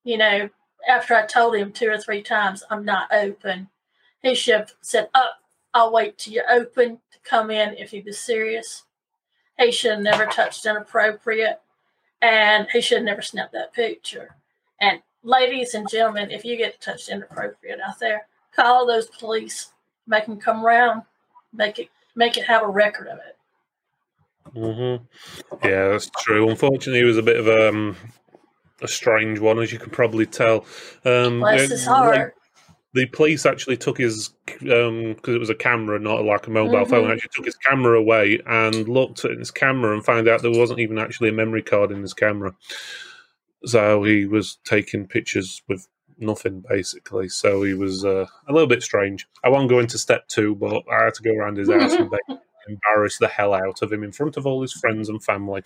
You know, after I told him two or three times I'm not open, he should have said, "Up, oh, I'll wait till you're open to come in." If he was serious, he should have never touched inappropriate, and he should never snap that picture. And ladies and gentlemen, if you get touched inappropriate out there, call those police, make them come around, make it make it have a record of it. Mm-hmm. Yeah, that's true. Unfortunately, it was a bit of a, um, a strange one, as you can probably tell. Um, Bless his heart. The police actually took his because um, it was a camera, not like a mobile mm-hmm. phone. Actually, took his camera away and looked at his camera and found out there wasn't even actually a memory card in his camera. So he was taking pictures with nothing basically. So he was uh, a little bit strange. I won't go into step two, but I had to go around his house and *laughs* embarrass the hell out of him in front of all his friends and family.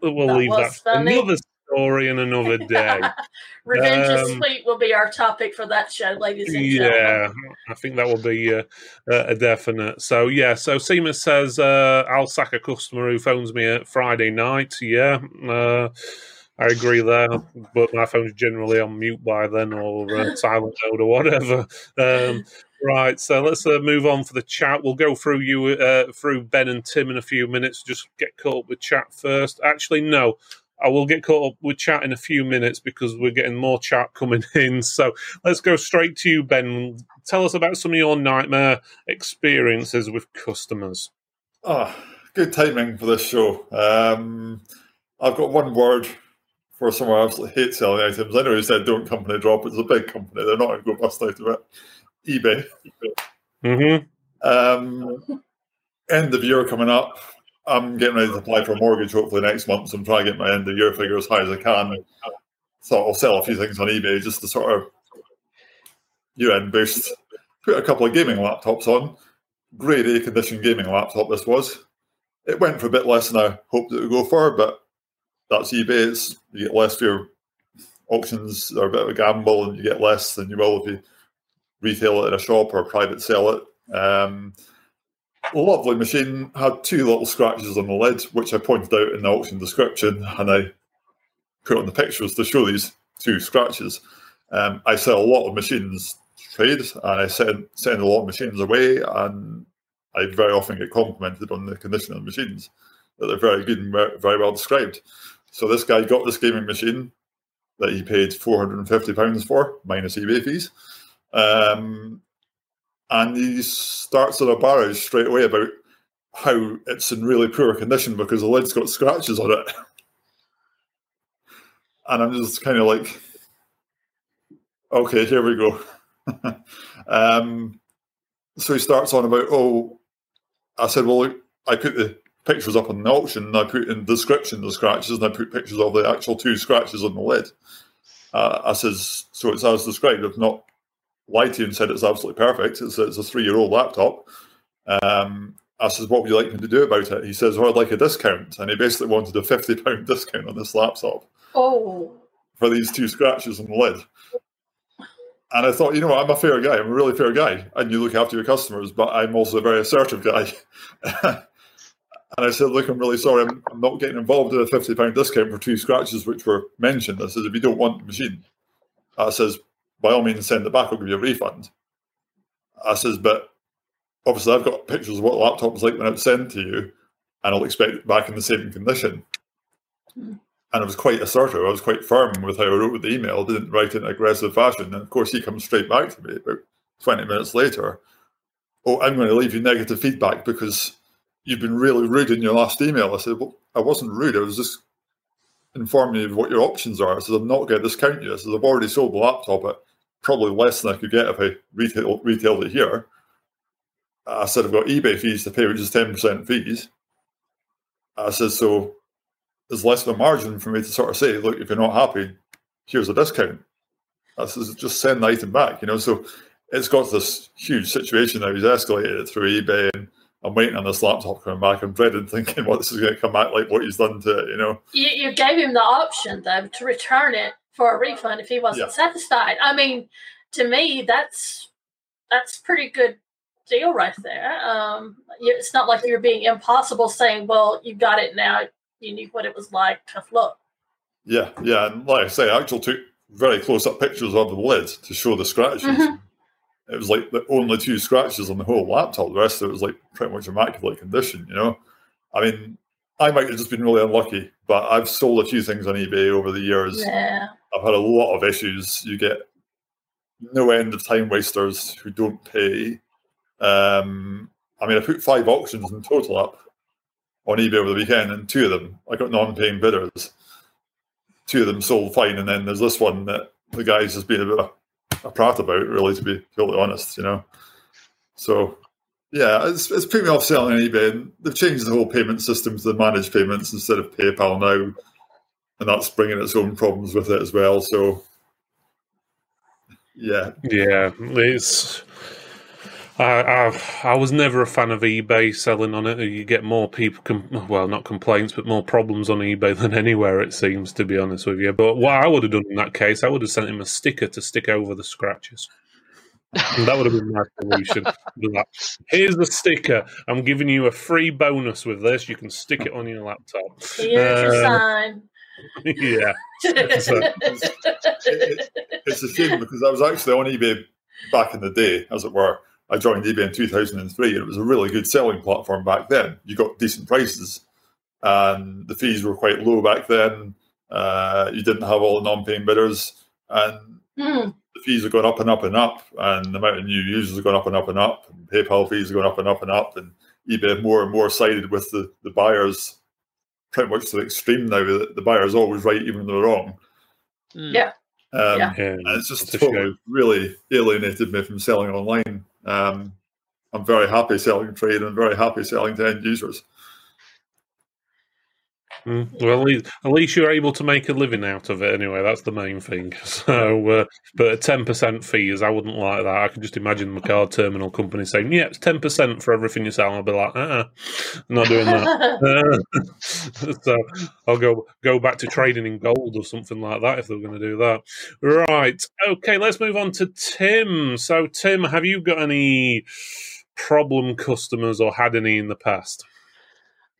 We'll that leave that funny. another story in another day. *laughs* Revenge um, is sweet will be our topic for that show, ladies and gentlemen. Yeah, I think that will be uh, a definite. So yeah, so Seamus says uh, I'll sack a customer who phones me at Friday night. Yeah. Uh, I agree there, but my phone's generally on mute by then or uh, *laughs* silent mode or whatever. Um, right, so let's uh, move on for the chat. We'll go through you uh, through Ben and Tim in a few minutes. Just get caught up with chat first. Actually, no. I will get caught up with chat in a few minutes because we're getting more chat coming *laughs* in. So let's go straight to you, Ben. Tell us about some of your nightmare experiences with customers. Oh, good timing for this show. Um, I've got one word for someone who absolutely hates selling items. I know he said don't company drop. It's a big company. They're not going to go bust out of it. eBay. Mm-hmm. Um, end of year coming up. I'm getting ready to apply for a mortgage hopefully next month. So I'm trying to get my end of year figure as high as I can. So I'll sell a few things on eBay just to sort of year end boost. Put a couple of gaming laptops on. Grade A condition gaming laptop this was. It went for a bit less than I hoped it would go for, but that's eBay. It's, you get less for your auctions are a bit of a gamble, and you get less than you will if you retail it in a shop or private sell it. Um, lovely machine had two little scratches on the lid, which I pointed out in the auction description, and I put on the pictures to show these two scratches. Um, I sell a lot of machines trade, and I send send a lot of machines away, and I very often get complimented on the condition of the machines that they're very good and very well described. So this guy got this gaming machine that he paid four hundred and fifty pounds for, minus eBay fees. Um, and he starts on a barrage straight away about how it's in really poor condition because the lid's got scratches on it. *laughs* and I'm just kind of like, okay, here we go. *laughs* um, so he starts on about, oh, I said, well, I put the pictures up on the auction and I put in description the scratches and I put pictures of the actual two scratches on the lid. Uh, I says, so it's as described. I've not lied to you and said it's absolutely perfect. It's, it's a three year old laptop. Um, I says, what would you like me to do about it? He says, well, I'd like a discount. And he basically wanted a £50 discount on this laptop. Oh. For these two scratches on the lid. And I thought, you know what, I'm a fair guy. I'm a really fair guy. And you look after your customers, but I'm also a very assertive guy. *laughs* And I said, look, I'm really sorry. I'm, I'm not getting involved in a £50 discount for two scratches which were mentioned. I said, if you don't want the machine, I says, by all means, send it back. I'll give you a refund. I says, but obviously I've got pictures of what the laptop was like when it was sent to you. and I'll expect it back in the same condition. Hmm. And I was quite assertive. I was quite firm with how I wrote the email. I didn't write it in aggressive fashion. And of course, he comes straight back to me about 20 minutes later. Oh, I'm going to leave you negative feedback because you've been really rude in your last email. I said, Well, I wasn't rude. I was just informing you of what your options are. I said, I'm not going to discount you. I said, I've already sold the laptop at probably less than I could get if I retail, retailed it here. I said, I've got eBay fees to pay, which is 10% fees. I said, so there's less of a margin for me to sort of say, look, if you're not happy, here's a discount. I said, just send the item back, you know. So it's got this huge situation now. He's escalated it through eBay, and I'm waiting on this laptop coming back. I'm dreading thinking *laughs* what this is going to come back like, what he's done to it, you know. You, you gave him the option, though, to return it for a refund if he wasn't Yeah. satisfied. I mean, to me, that's that's pretty good deal right there. Um, it's not like you're being impossible saying, "Well, you got it now. You knew what it was like. Tough luck." Yeah, yeah. And like I say, I actually took very close up pictures of the lid to show the scratches. Mhm. It was like the only two scratches on the whole laptop. The rest of it was like pretty much immaculate condition, you know? I mean, I might have just been really unlucky, but I've sold a few things on eBay over the years. Yeah. I've had a lot of issues. You get no end of time wasters who don't pay. Um, I mean, I put five auctions in total up on eBay over the weekend, and two of them I got non-paying bidders. Two of them sold fine, and then there's this one that the guys has been a bit of a prat about, really, to be totally honest, you know. So, yeah, it's, it's put me off selling on eBay. They've changed the whole payment system to the managed payments instead of PayPal now, and that's bringing its own problems with it as well. So, yeah, Yeah, it's. I, I I was never a fan of eBay selling on it. You get more people, com- well, not complaints, but more problems on eBay *laughs* than anywhere. It seems, to be honest with you. But what I would have done in that case, I would have sent him a sticker to stick over the scratches. And that would have been my solution. Here's the sticker. I'm giving you a free bonus with this. You can stick it on your laptop. Here's your Uh, sign. *laughs* yeah. So- it's a shame because I was actually on eBay back in the day, as it were. I joined eBay in 2003, and it was a really good selling platform back then. You got decent prices, and the fees were quite low back then. Uh, you didn't have all the non-paying bidders, and Hmm. the fees have gone up and up and up, and the amount of new users have gone up and up and up. And PayPal fees have gone up and up and up, and eBay more and more sided with the, the buyers, pretty much to the extreme now. that The buyer's always right, even though they're wrong. Mm. Yeah. Um, Yeah. yeah. and it's just It's totally, really alienated me from selling online. Um, I'm very happy selling trade and very happy selling to end users. Mm, Well, at least, at least you're able to make a living out of it anyway. That's the main thing. *laughs* So, uh, but ten percent fees, I wouldn't like that. I can just imagine my card terminal company saying, "Yeah, it's ten percent for everything you sell." I'll be like, "Uh, I'm not doing that." *laughs* Uh, *laughs* so I'll go go back to trading in gold or something like that if they're going to do that. Right. Okay. Let's move on to Tim. So, Tim, have you got any problem customers or had any in the past?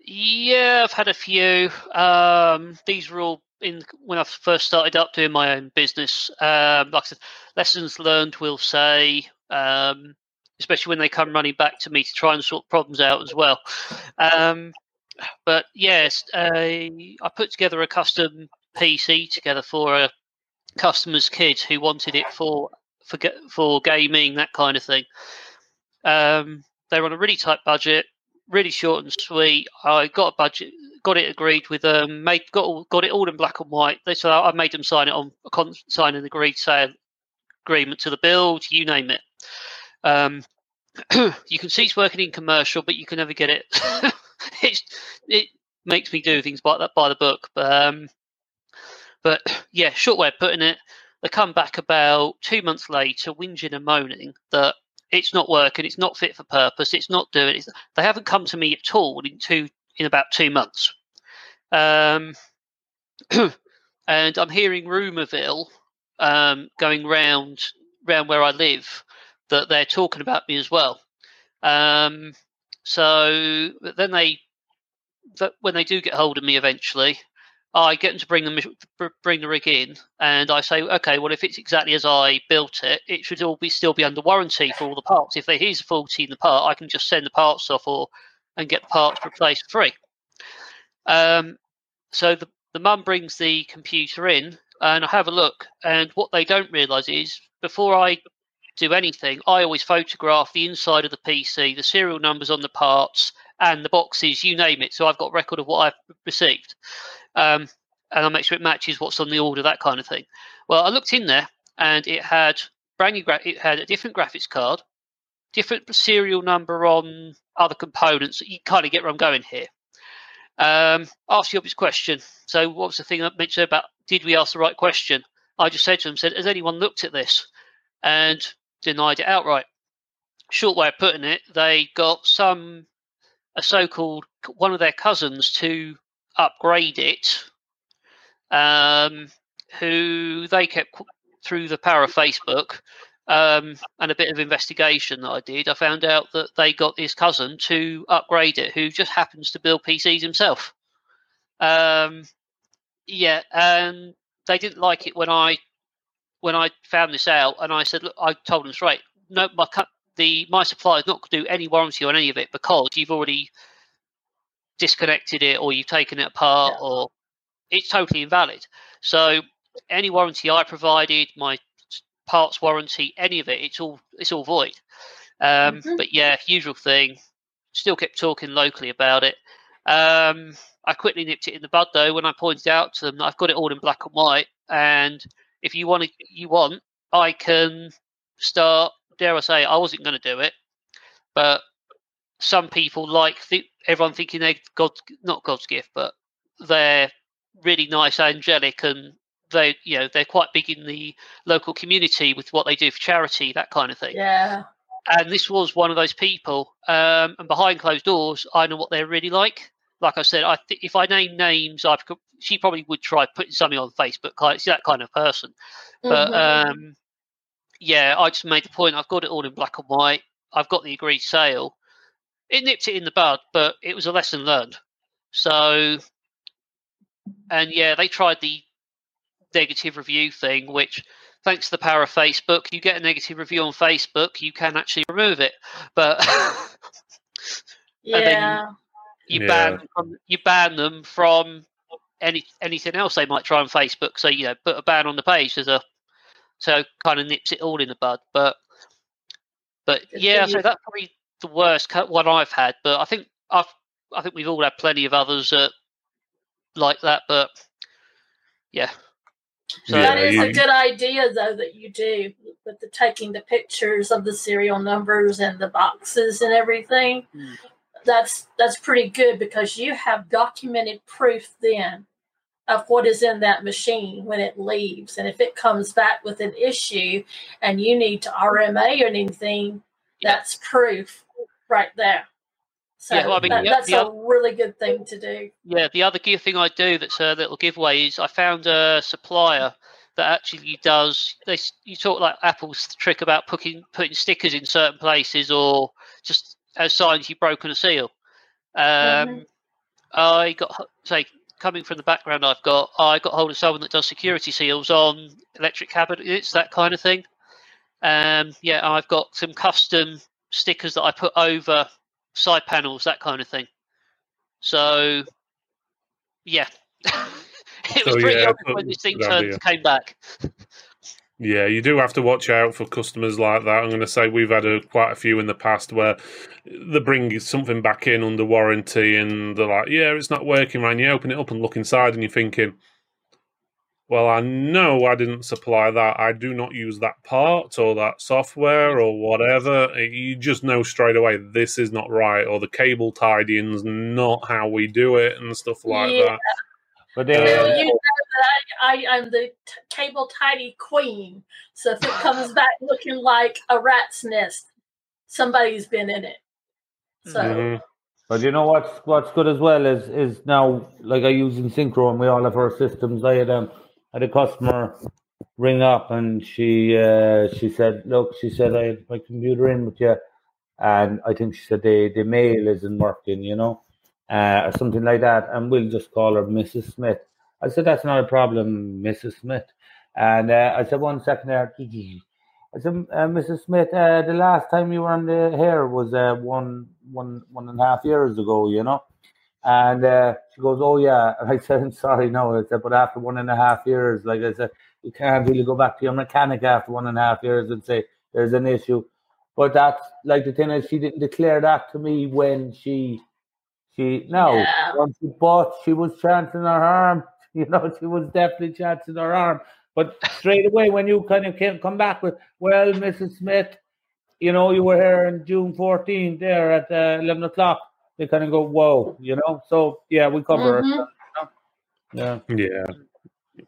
Yeah, I've had a few. Um, these were all in when I first started up doing my own business. Um, like I said, lessons learned, we'll say, um, especially when they come running back to me to try and sort problems out as well. Um, but yes, uh, I put together a custom PC together for a customer's kid who wanted it for for for gaming, that kind of thing. Um, they were on a really tight budget really short and sweet. I got a budget, got it agreed with them, made got all, got it all in black and white. So I made them sign it on sign an agreed sale agreement to the build, you name it. Um, *clears throat* you can see it's working in commercial, but you can never get it. *laughs* it's, it makes me do things by that by the book. But, um, but yeah, short way of putting it. They come back about two months later, whinging and moaning that it's not working, it's not fit for purpose, it's not doing it. They haven't come to me at all in two in about two months. Um, *clears throat* and I'm hearing Rumourville um, going round round where I live that they're talking about me as well. Um, so then they that when they do get hold of me eventually, I get them to bring them bring the rig in, and I say, okay, well, if it's exactly as I built it, it should all be still be under warranty for all the parts. If there is a faulty in the part, I can just send the parts off or and get the parts replaced free. Um, so the the mum brings the computer in, and I have a look. And what they don't realise is before I do anything, I always photograph the inside of the PC, the serial numbers on the parts, and the boxes, you name it. So I've got record of what I've received, um, and I'll make sure it matches what's on the order, that kind of thing. Well, I looked in there, and it had brand new. Gra- it had a different graphics card, different serial number on other components. You kind of get where I'm going here. Um, ask the obvious question. So, what was the thing I mentioned about did we ask the right question? I just said to them, said, has anyone looked at this? And denied it outright. Short way of putting it, they got some a so-called one of their cousins to upgrade it, um, who they kept through the power of Facebook um, and a bit of investigation that I did. I found out that they got his cousin to upgrade it, who just happens to build PCs himself. Um, yeah, and they didn't like it when I when I found this out, and I said, look, I told them straight, no, my the my supplier is not going to do any warranty on any of it because you've already disconnected it or you've taken it apart yeah. or it's totally invalid. So any warranty I provided, my parts warranty, any of it, it's all it's all void. Um, mm-hmm. But yeah, usual thing. Still kept talking locally about it. Um, I quickly nipped it in the bud though when I pointed out to them that I've got it all in black and white, and if you want to, you want, I can start. Dare I say, I wasn't going to do it, but some people like th- everyone thinking they're God, not God's gift, but they're really nice, angelic, and they, you know, they're quite big in the local community with what they do for charity, that kind of thing. Yeah. And this was one of those people. Um, and behind closed doors, I know what they're really like. Like I said, I th- if I name names, I she probably would try putting something on Facebook. She's that kind of person. But mm-hmm. um, yeah, I just made the point. I've got it all in black and white. I've got the agreed sale. It nipped it in the bud, but it was a lesson learned. So, and yeah, they tried the negative review thing, which thanks to the power of Facebook, you get a negative review on Facebook, you can actually remove it. But *laughs* yeah, you yeah. ban them from, you ban them from any anything else they might try on Facebook. So you know, put a ban on the page. There's a so kind of nips it all in the bud. But but yeah, so that's probably the worst one I've had. But I think I've I think we've all had plenty of others uh, like that. But yeah. So, that is a good idea, though, that you do with the taking the pictures of the serial numbers and the boxes and everything. Mm. That's that's pretty good because you have documented proof then of what is in that machine when it leaves. And if it comes back with an issue and you need to RMA or anything, that's proof right there. So yeah, well, I mean, that, that's a really good thing to do. Yeah, the other thing I do that's a little giveaway is I found a supplier that actually does. They you talk like Apple's trick about putting putting stickers in certain places or just as signs you've broken a seal. Um, mm-hmm. I got say coming from the background I've got, I got hold of someone that does security seals on electric cabinets, that kind of thing. Um, yeah, I've got some custom stickers that I put over side panels, that kind of thing. So, yeah, *laughs* it was so, pretty yeah, obvious when this thing turned, came back. Yeah, you do have to watch out for customers like that. I'm going to say we've had a, quite a few in the past where they bring something back in under warranty and they're like, yeah, it's not working right. And you open it up and look inside and you're thinking, well, I know I didn't supply that. I do not use that part or that software or whatever. You just know straight away this is not right or the cable tidying's not how we do it and stuff like yeah. that. But then, uh, you know that I, I, am the t- cable tidy queen. So if it comes *sighs* back looking like a rat's nest, somebody's been in it. So. Mm-hmm. But you know what's what's good as well is is now like I use in Syncro and we all have our systems. I had um had a customer ring up and she uh, she said, look, she said I had my computer in with you, and I think she said the the mail isn't working, you know uh, or something like that, and we'll just call her Mrs. Smith. I said, That's not a problem, Mrs. Smith. And uh, I said, One second there. I said, uh, Mrs. Smith, uh, the last time you were on the hair was uh, one, one, one and a half years ago, you know. And uh, she goes, "Oh yeah." And I said, "I'm sorry, no." I said, "But after one and a half years, like I said, you can't really go back to your mechanic after one and a half years and say there's an issue." But that's like the thing is, she didn't declare that to me when she, she no, Yeah. once she bought, she was chancing her arm. *laughs* You know, she was definitely chancing her arm. But straight away, when you kind of came come back with, well, Mrs. Smith, you know, you were here on June 14th there at uh, 11 o'clock. They kind of go, whoa, you know. So yeah, we cover it. Mhm. Yeah.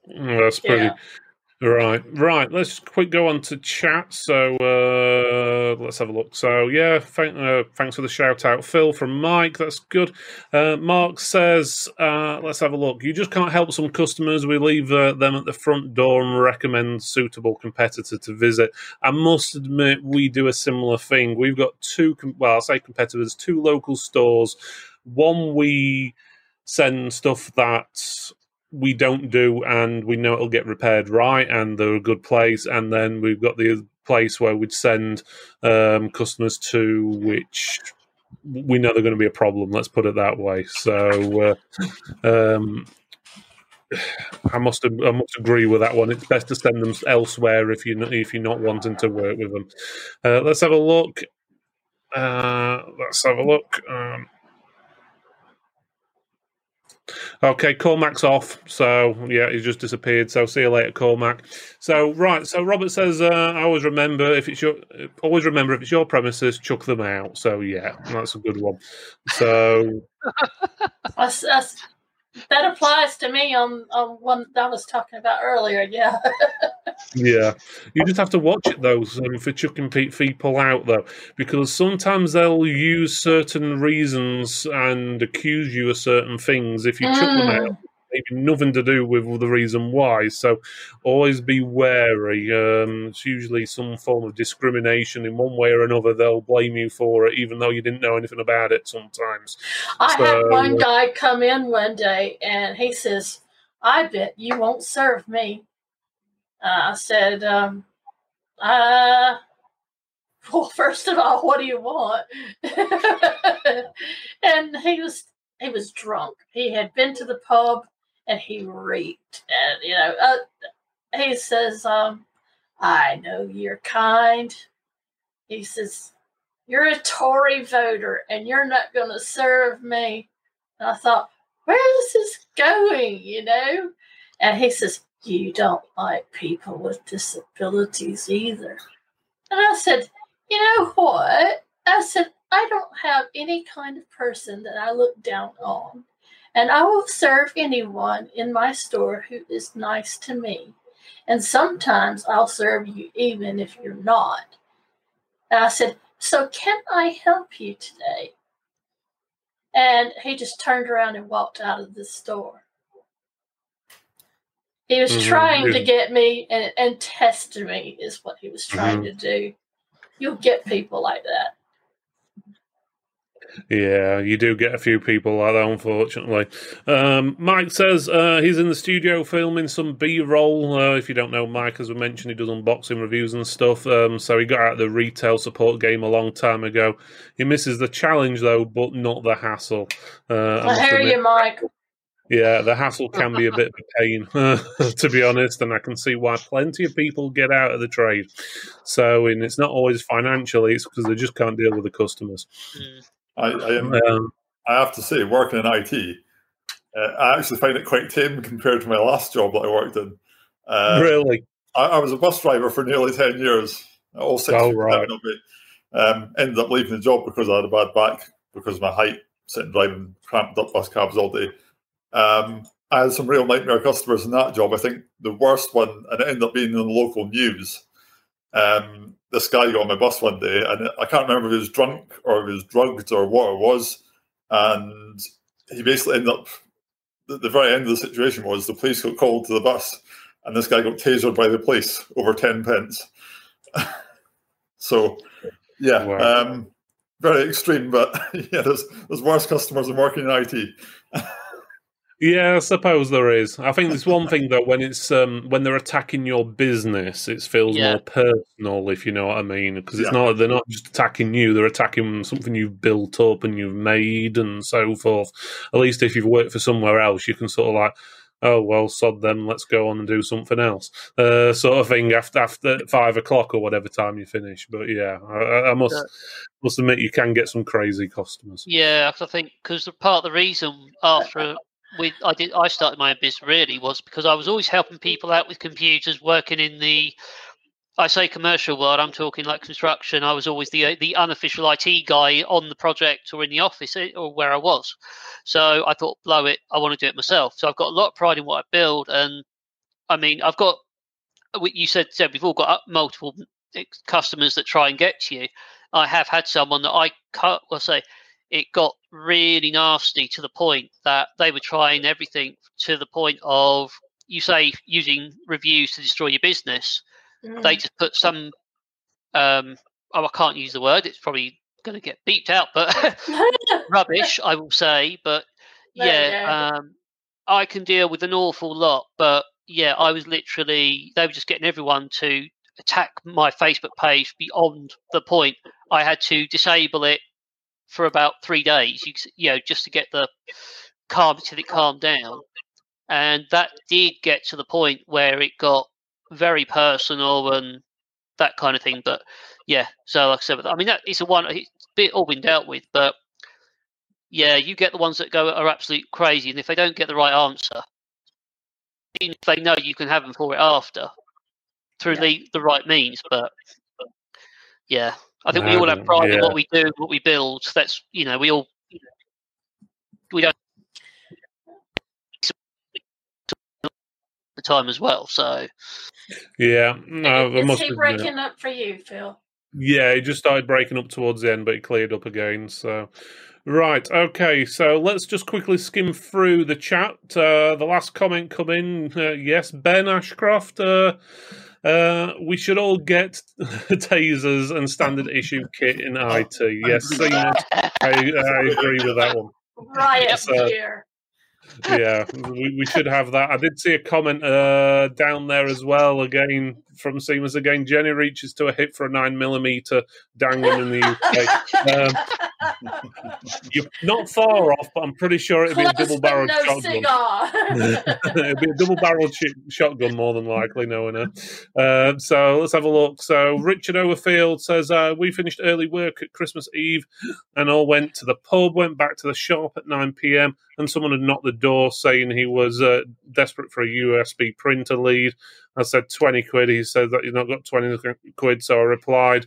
Yeah, that's pretty. Yeah. Right, right. Let's quick go on to chat. So uh, let's have a look. So yeah, thank, uh, thanks for the shout out, Phil from Mike. That's good. Uh, Mark says, uh, let's have a look. You just can't help some customers. We leave uh, them at the front door and recommend suitable competitor to visit. I must admit, we do a similar thing. We've got two, com- well, I'll say competitors, two local stores. One we send stuff that we don't do and we know it'll get repaired right and they're a good place and then we've got the place where we'd send um, customers to which we know they're going to be a problem let's put it that way so uh, um, I must I must agree with that one. It's best to send them elsewhere if you if you're not wanting to work with them. Uh, let's have a look. Uh, let's have a look. Um, Okay, Cormac's off, so yeah, he's just disappeared. So see you later, Cormac. So right, so Robert says, uh, I always remember if it's your, always remember if it's your premises, chuck them out. So yeah, that's a good one. So *laughs* That's, that's, that applies to me on, on one that I was talking about earlier. Yeah. *laughs* yeah, you just have to watch it though um, for chucking pe- people out though, because sometimes they'll use certain reasons and accuse you of certain things. If you chuck them Mm. out, maybe nothing to do with the reason why. So always be wary. Um, it's usually some form of discrimination in one way or another. They'll blame you for it, even though you didn't know anything about it. Sometimes. I had one guy come in one day and he says, I bet you won't serve me. Uh, I said, um, uh, well, *laughs* first of all, what do you want? *laughs* and he was he was drunk. He had been to the pub and he reeked. And you know, uh, he says, um, "I know you're kind." He says, "You're a Tory voter and you're not going to serve me." And I thought, "Where is this going?" You know. And he says, "You don't like people with disabilities either." And I said, "You know what?" I said, I don't have any kind of person that I look down on. And I will serve anyone in my store who is nice to me. And sometimes I'll serve you even if you're not. And I said, So can I help you today? And he just turned around and walked out of the store. He was Mhm. trying to get me and, and test me, is what he was trying to do. You'll get people like that. Yeah, you do get a few people like that, unfortunately. Um, Mike says uh, he's in the studio filming some B roll. Uh, if you don't know Mike, as we mentioned, he does unboxing reviews and stuff. Um, so he got out of the retail support game a long time ago. He misses the challenge, though, but not the hassle. Uh, I I hear admit- you, Mike. Yeah, the hassle can be a bit of a pain, *laughs* to be honest, and I can see why plenty of people get out of the trade. So, and it's not always financially; it's because they just can't deal with the customers. Mm. I, I, am, Um, I have to say, working in IT, uh, I actually find it quite tame compared to my last job that I worked in. Uh, really? I, I was a bus driver for nearly 10 years, all six Oh, right. of me. Um, ended up leaving the job because I had a bad back, because of my height, sitting driving cramped up bus cabs all day. Um, I had some real nightmare customers in that job. I think the worst one, and it ended up being in the local news. Um, this guy got on my bus one day, and I can't remember if he was drunk or if he was drugged or what it was. And he basically ended up, the, the very end of the situation was the police got called to the bus, and this guy got tasered by the police over 10 pence. *laughs* so, yeah, Wow. um, very extreme, but *laughs* yeah, there's, there's worse customers than working in IT. *laughs* Yeah, I suppose there is. I think there's one thing though when it's um, when they're attacking your business, it feels Yeah. more personal, if you know what I mean. Because it's Yeah. not they're not just attacking you; they're attacking something you've built up and you've made and so forth. At least if you've worked for somewhere else, you can sort of like, oh well, sod them, let's go on and do something else, uh, sort of thing. After after five o'clock or whatever time you finish. But yeah, I, I- I must Yeah. must admit you can get some crazy customers. Yeah, I think because part of the reason *laughs* after we I did I started my own business really was because I was always helping people out with computers, working in the I say commercial world. I'm talking like construction. I was always the the unofficial IT guy on the project or in the office eh, or where I was. So I thought, blow it, I want to do it myself. So I've got a lot of pride in what I build, and I mean, I've got. You said said we've all got uh, multiple customers that try and get to you. I have had someone that I cut. Well, say it got really nasty to the point that they were trying everything to the point of you say using reviews to destroy your business. Mm. They just put some. Um, oh, I can't use the word. It's probably going to get beeped out, but *laughs* rubbish, I will say. But *laughs* you yeah, um, I can deal with an awful lot. But yeah, I was literally they were just getting everyone to attack my Facebook page beyond the point. I had to disable it for about three days. You, you know, just to get the calm till it calmed down, and that did get to the point where it got very personal and that kind of thing. But yeah, so like I said, I mean that is a one. It's bit all been dealt with, but yeah, you get the ones that go are absolute crazy, and if they don't get the right answer, even if they know you can have them for it after through Yeah. the the right means, but yeah, I think we all have pride in what we do, what we build. That's you know we all we don't the time as well. So Yeah, no, I Is must he admit. breaking up for you, Phil? Yeah, it just started breaking up towards the end, but it cleared up again. So, right, okay. So let's just quickly skim through the chat. Uh, the last comment come in. Uh, yes, Ben Ashcroft. Uh, uh, we should all get *laughs* tasers and standard issue kit in IT. Yes, agree. Seamus, *laughs* I, I agree with that one. Right up So- here. yeah, we, we should have that. I did see a comment uh, down there as well. Again from Seamus. Again, Jenni reaches to a hip for a nine millimeter dangling in the UK. *laughs* Um, you're not far off, but I'm pretty sure it'd be a double but barreled no shotgun. *laughs* *laughs* It'd be a double barrel shotgun more than likely, knowing her. Uh, so let's have a look. So Richard Overfield says uh, we finished early work at Christmas Eve and all went to the pub, went back to the shop at 9 p.m. and someone had knocked the door saying he was uh, desperate for a USB printer lead. I said 20 quid. He said that he's not got 20 quid, so I replied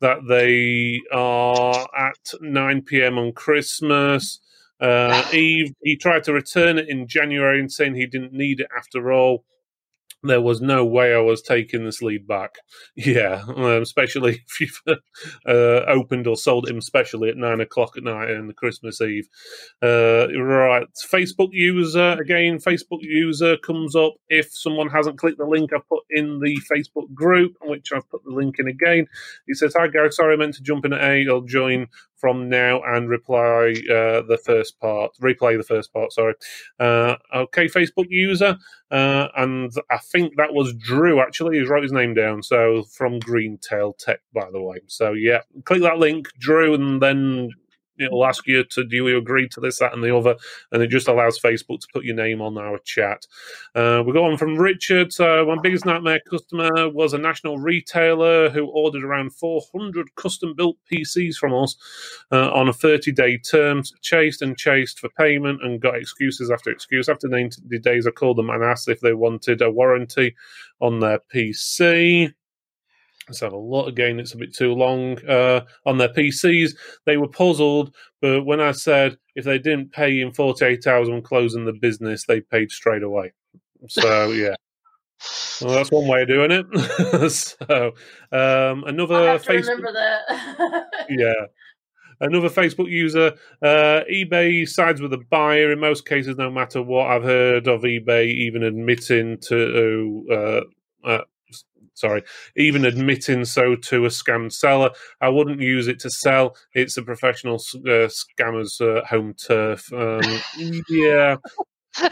that they are at 9 p.m. on Christmas. Uh, Eve, he tried to return it in January and saying he didn't need it after all. There was no way I was taking this lead back. *laughs* Yeah, um, especially *laughs* if you've uh, opened or sold him especially at nine o'clock at night on the Christmas Eve. Uh, right, Facebook user again. Facebook user comes up if someone hasn't clicked the link I've put in the Facebook group, which I've put the link in again. He says, "Hi Gary, sorry I meant to jump in at eight. I'll join from now and reply uh, the first part, replay the first part. Sorry. Uh, okay, Facebook user, uh, and I think that was Drew. Actually, he wrote his name down. So from Greentail Tech, by the way. So yeah, click that link, Drew, and then it'll ask you to do you agree to this, that, and the other, and it just allows Facebook to put your name on our chat. Uh, we go on from Richard. So my biggest nightmare customer was a national retailer who ordered around 400 custom-built PCs from us uh, on a 30-day term. Chased and chased for payment and got excuses after excuse. After 90 days, I called them and asked if they wanted a warranty on their PC. Let's have a look again. It's a bit too long. Uh, on their PCs, they were puzzled, but when I said if they didn't pay in 48 hours when closing the business, they paid straight away. So, *laughs* yeah. Well, that's one way of doing it. *laughs* so, um, another I Facebook. that. *laughs* Yeah. Another Facebook user, uh, eBay sides with the buyer in most cases, no matter what. I've heard of eBay even admitting to, uh, uh, sorry, even admitting so to a scammed seller. I wouldn't use it to sell. It's a professional uh, scammer's uh, home turf. Um, *laughs* yeah. I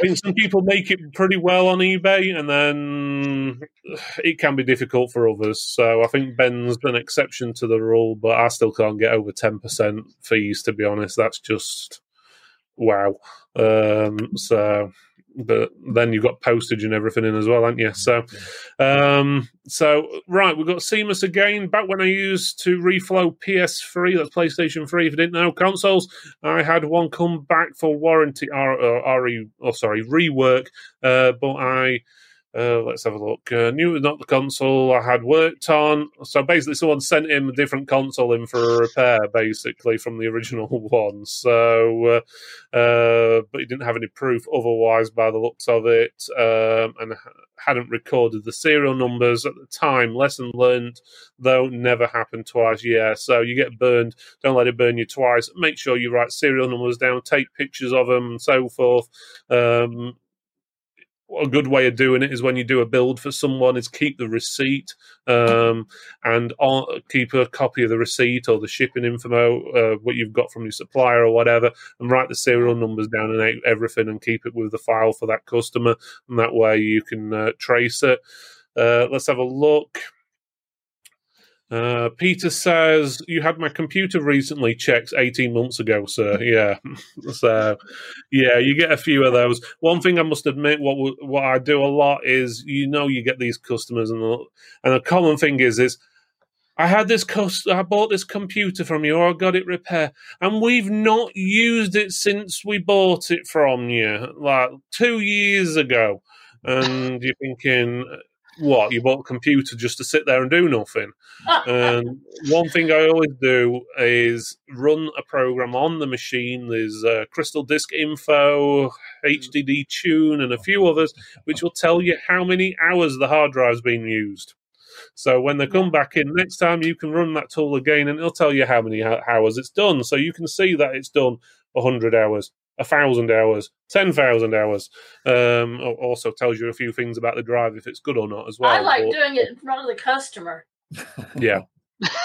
think some people make it pretty well on eBay, and then it can be difficult for others. So I think Ben's an exception to the rule, but I still can't get over ten percent fees. To be honest, that's just wow. Um, so but then you've got postage and everything in as well, haven't you? So, um, so right, we've got Seamus again. Back when I used to reflow PS3, that's PlayStation 3. If you didn't know consoles, I had one come back for warranty, or, uh, RE, oh sorry, rework, uh, but I uh, let's have a look. Uh, new, not the console I had worked on. So basically, someone sent him a different console in for a repair, basically from the original *laughs* one. So, uh, uh, but he didn't have any proof otherwise, by the looks of it, um, and hadn't recorded the serial numbers at the time. Lesson learned, though, never happened twice. Yeah, so you get burned. Don't let it burn you twice. Make sure you write serial numbers down, take pictures of them, and so forth. Um, a good way of doing it is when you do a build for someone is keep the receipt um, and keep a copy of the receipt or the shipping info uh, what you've got from your supplier or whatever and write the serial numbers down and everything and keep it with the file for that customer and that way you can uh, trace it. Uh, let's have a look uh, Peter says, You had my computer recently checked 18 months ago, sir. *laughs* Yeah. *laughs* so, yeah, you get a few of those. One thing I must admit, what what I do a lot is, you know, you get these customers, and the, and a common thing is, is I had this cost, I bought this computer from you, or I got it repaired, and we've not used it since we bought it from you, like two years ago. And you're thinking, what you bought a computer just to sit there and do nothing. and one thing I always do is run a program on the machine. There's uh, Crystal Disk Info, HDD Tune, and a few others, which will tell you how many hours the hard drive's been used. So when they come back in next time, you can run that tool again, and it'll tell you how many hours it's done. So you can see that it's done 100 hours a thousand hours, ten thousand hours. Um, also tells you a few things about the drive if it's good or not as well. I like but, doing it in front of the customer. *laughs* Yeah,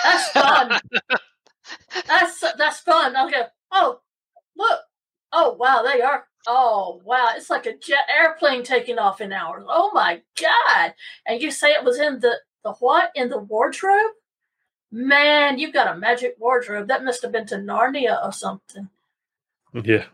that's fun. that's that's fun. I'll go. Oh, look. Oh wow, they are. Oh wow, it's like a jet airplane taking off in hours. Oh my god! And you say it was in the the what in the wardrobe? Man, you've got a magic wardrobe. That must have been to Narnia or something. Yeah.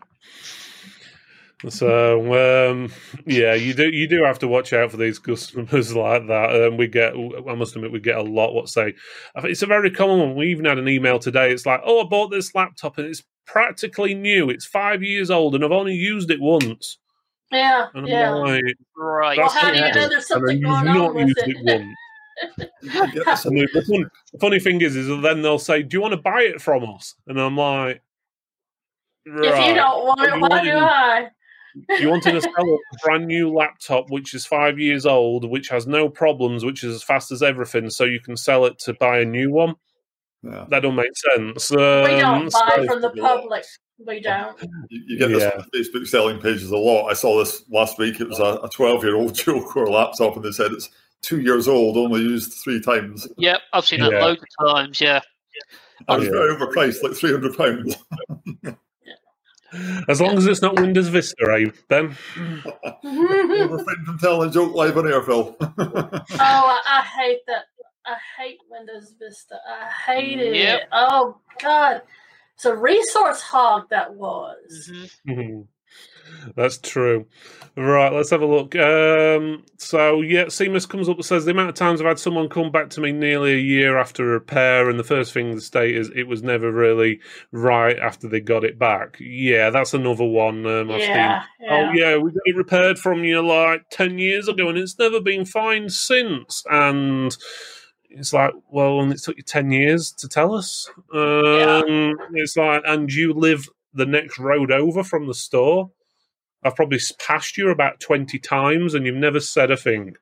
So um, yeah, you do you do have to watch out for these customers *laughs* like that. And um, we get, I must admit, we get a lot. What say? It's a very common one. We even had an email today. It's like, oh, I bought this laptop and it's practically new. It's five years old and I've only used it once. Yeah, yeah. Like, right. Well, how do you know there's something going on with it? it *laughs* the, funny, the funny thing is, is then they'll say, "Do you want to buy it from us?" And I'm like, right. "If you don't want it, why do I?" you wanted to sell a brand new laptop which is five years old, which has no problems, which is as fast as everything, so you can sell it to buy a new one. Yeah. That don't make sense. Um, we don't buy so, from the public. We don't. You, you get this yeah. on Facebook selling pages a lot. I saw this last week. It was a 12 year old *laughs* dual core laptop, and they said it's two years old, only used three times. Yep, I've seen that yeah. loads of times. Yeah. And it's very overpriced, like three hundred pounds. *laughs* As long as it's not Windows Vista, eh, Ben? we refrain from telling a joke live on air, Phil. *laughs* oh, I, I, hate that. I hate Windows Vista. I hate it. Yep. Oh, God. It's a resource hog that was. Mm-hmm. Mm-hmm. That's true. Right, let's have a look. Um, so, yeah, Seamus comes up and says the amount of times I've had someone come back to me nearly a year after a repair, and the first thing to state is it was never really right after they got it back. Yeah, that's another one um, I've yeah, seen. Yeah. Oh, yeah, we got it repaired from you like 10 years ago, and it's never been fine since. And it's like, well, and it took you 10 years to tell us. Um, yeah. It's like, and you live the next road over from the store I've probably passed you about 20 times and you've never said a thing.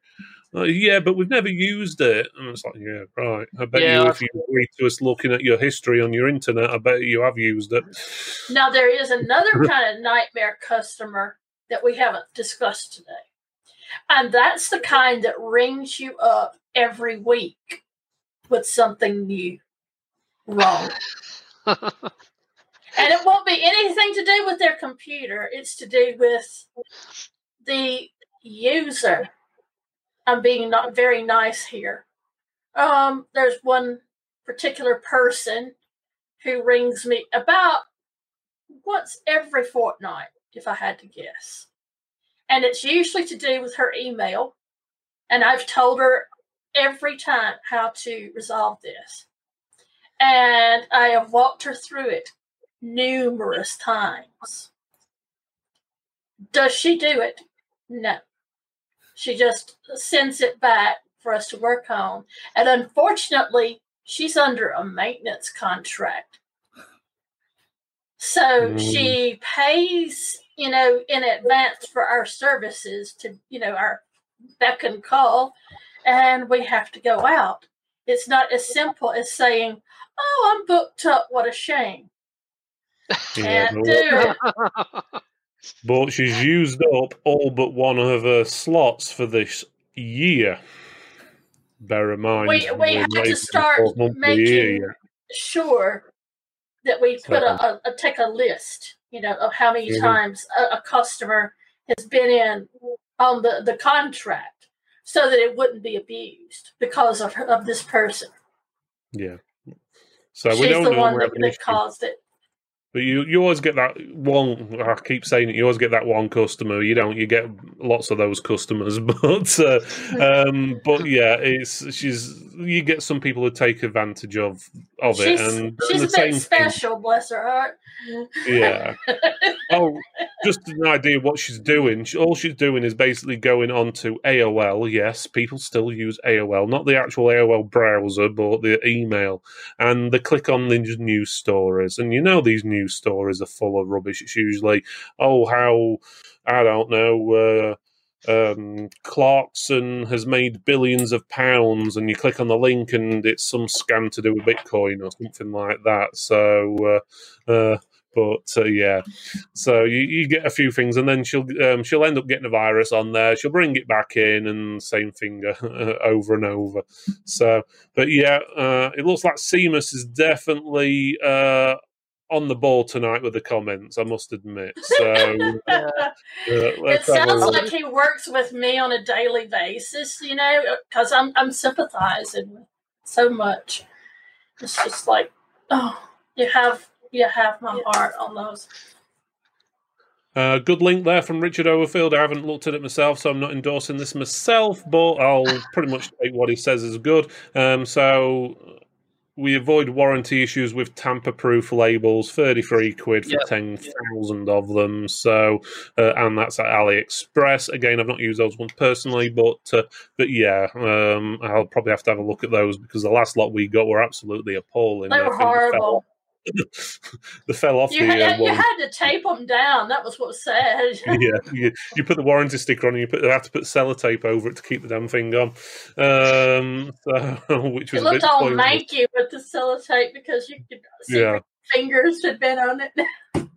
Like, yeah, but we've never used it. And it's like, yeah, right. I bet yeah, you, if you agree to us looking at your history on your internet, I bet you have used it. Now, there is another *laughs* kind of nightmare customer that we haven't discussed today. And that's the kind that rings you up every week with something new wrong. *laughs* and it won't be anything to do with their computer. It's to do with the user. I'm being not very nice here. Um, there's one particular person who rings me about once every fortnight, if I had to guess. And it's usually to do with her email. And I've told her every time how to resolve this. And I have walked her through it numerous times. Does she do it? No. She just sends it back for us to work on. And unfortunately, she's under a maintenance contract. So Mm. she pays, you know, in advance for our services to, you know, our beck and call, and we have to go out. It's not as simple as saying, Oh, I'm booked up. What a shame. Yeah, Can't but- do it. *laughs* But she's used up all but one of her slots for this year. Bear in mind, We- we have to not even in the start fourth month of the year making- Sure that we put a, So- a, a take a list, you know, of how many Mhm. times a, a customer has been in on the, the contract so that it wouldn't be abused because of, her, of this person. Yeah. So She's we don't the know one that, that caused it. But you, you always get that one. I keep saying it. You always get that one customer. You don't. You get lots of those customers. *laughs* But uh, um, but yeah, it's she's. You get some people who take advantage of of it, She's, and she's the a same bit thing- special, bless her heart. Yeah. *laughs* oh, just an idea of what she's doing. She, all she's doing is basically going on to AOL. Yes, people still use AOL, not the actual AOL browser, but the email. And they click on the news stories. And you know, these news stories are full of rubbish. It's usually, oh, how, I don't know, uh, um, Clarkson has made billions of pounds, and you click on the link, and it's some scam to do with Bitcoin or something like that. So, uh, uh, but uh, yeah, so you, you get a few things, and then she'll um, she'll end up getting a virus on there. She'll bring it back in, and same thing uh, *laughs* over and over. So, but yeah, uh, it looks like Seamus is definitely uh, on the ball tonight with the comments. I must admit. So *laughs* uh, it let's a sounds like he works with me on a daily basis, you know, because I'm I'm sympathizing with so much. It's just like, oh, you have you have my heart on those. Uh, good link there from Richard Overfield. I haven't looked at it myself, so I'm not endorsing this myself, but I'll pretty much take what he says as good. Um, so we avoid warranty issues with tamper-proof labels, 33 quid for Yep. 10,000 of them. So, uh, and that's at AliExpress. Again, I've not used those ones personally, but uh, but yeah, um, I'll probably have to have a look at those because the last lot we got were absolutely appalling. They were horrible. They fell off You the uh, had, you had to tape them down. That was what was sad. *laughs* yeah, you, you put the warranty sticker on, and you put you have to put sellotape over it to keep the damn thing on. Um, so, *laughs* which was It a bit looked all manky with the sellotape because you could see Yeah, your fingers had been on it. *laughs*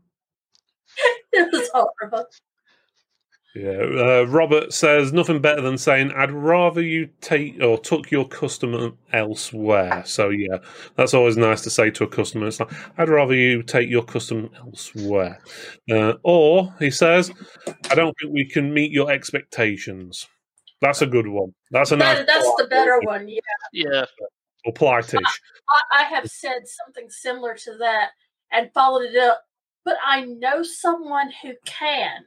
it was horrible. Yeah. Uh, Robert says nothing better than saying, "I'd rather you take or took your customer elsewhere." So yeah, that's always nice to say to a customer. It's like, "I'd rather you take your customer elsewhere," uh, or he says, "I don't think we can meet your expectations." That's a good one. That's a nice That, that's the better one. Yeah. Yeah. or polite-ish. I, I have said something similar to that and followed it up, but I know someone who can.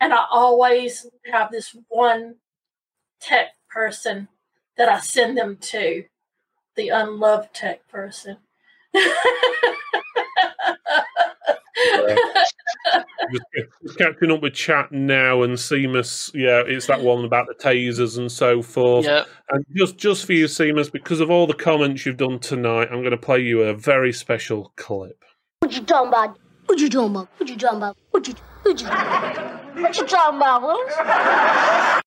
And I always have this one tech person that I send them to, the unloved tech person. just, just catching up with chat now and Seamus. Yeah, it's that one about the tasers and so forth. Yeah. And just just for you, Seamus, because of all the comments you've done tonight, I'm going to play you a very special clip. What you talking about? What you talking about? What you talking about? What you what you what you talking about? What,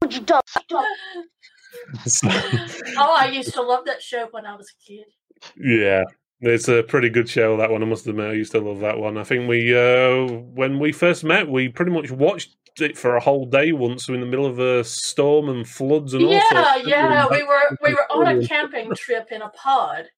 what you talking about? oh, I used to love that show when I was a kid. yeah. It's a pretty good show that one. I must admit, I used to love that one. I think we, uh, when we first met, we pretty much watched it for a whole day once in the middle of a storm and floods and all Yeah, sorts. yeah. We were we were on a *laughs* camping trip in a pod,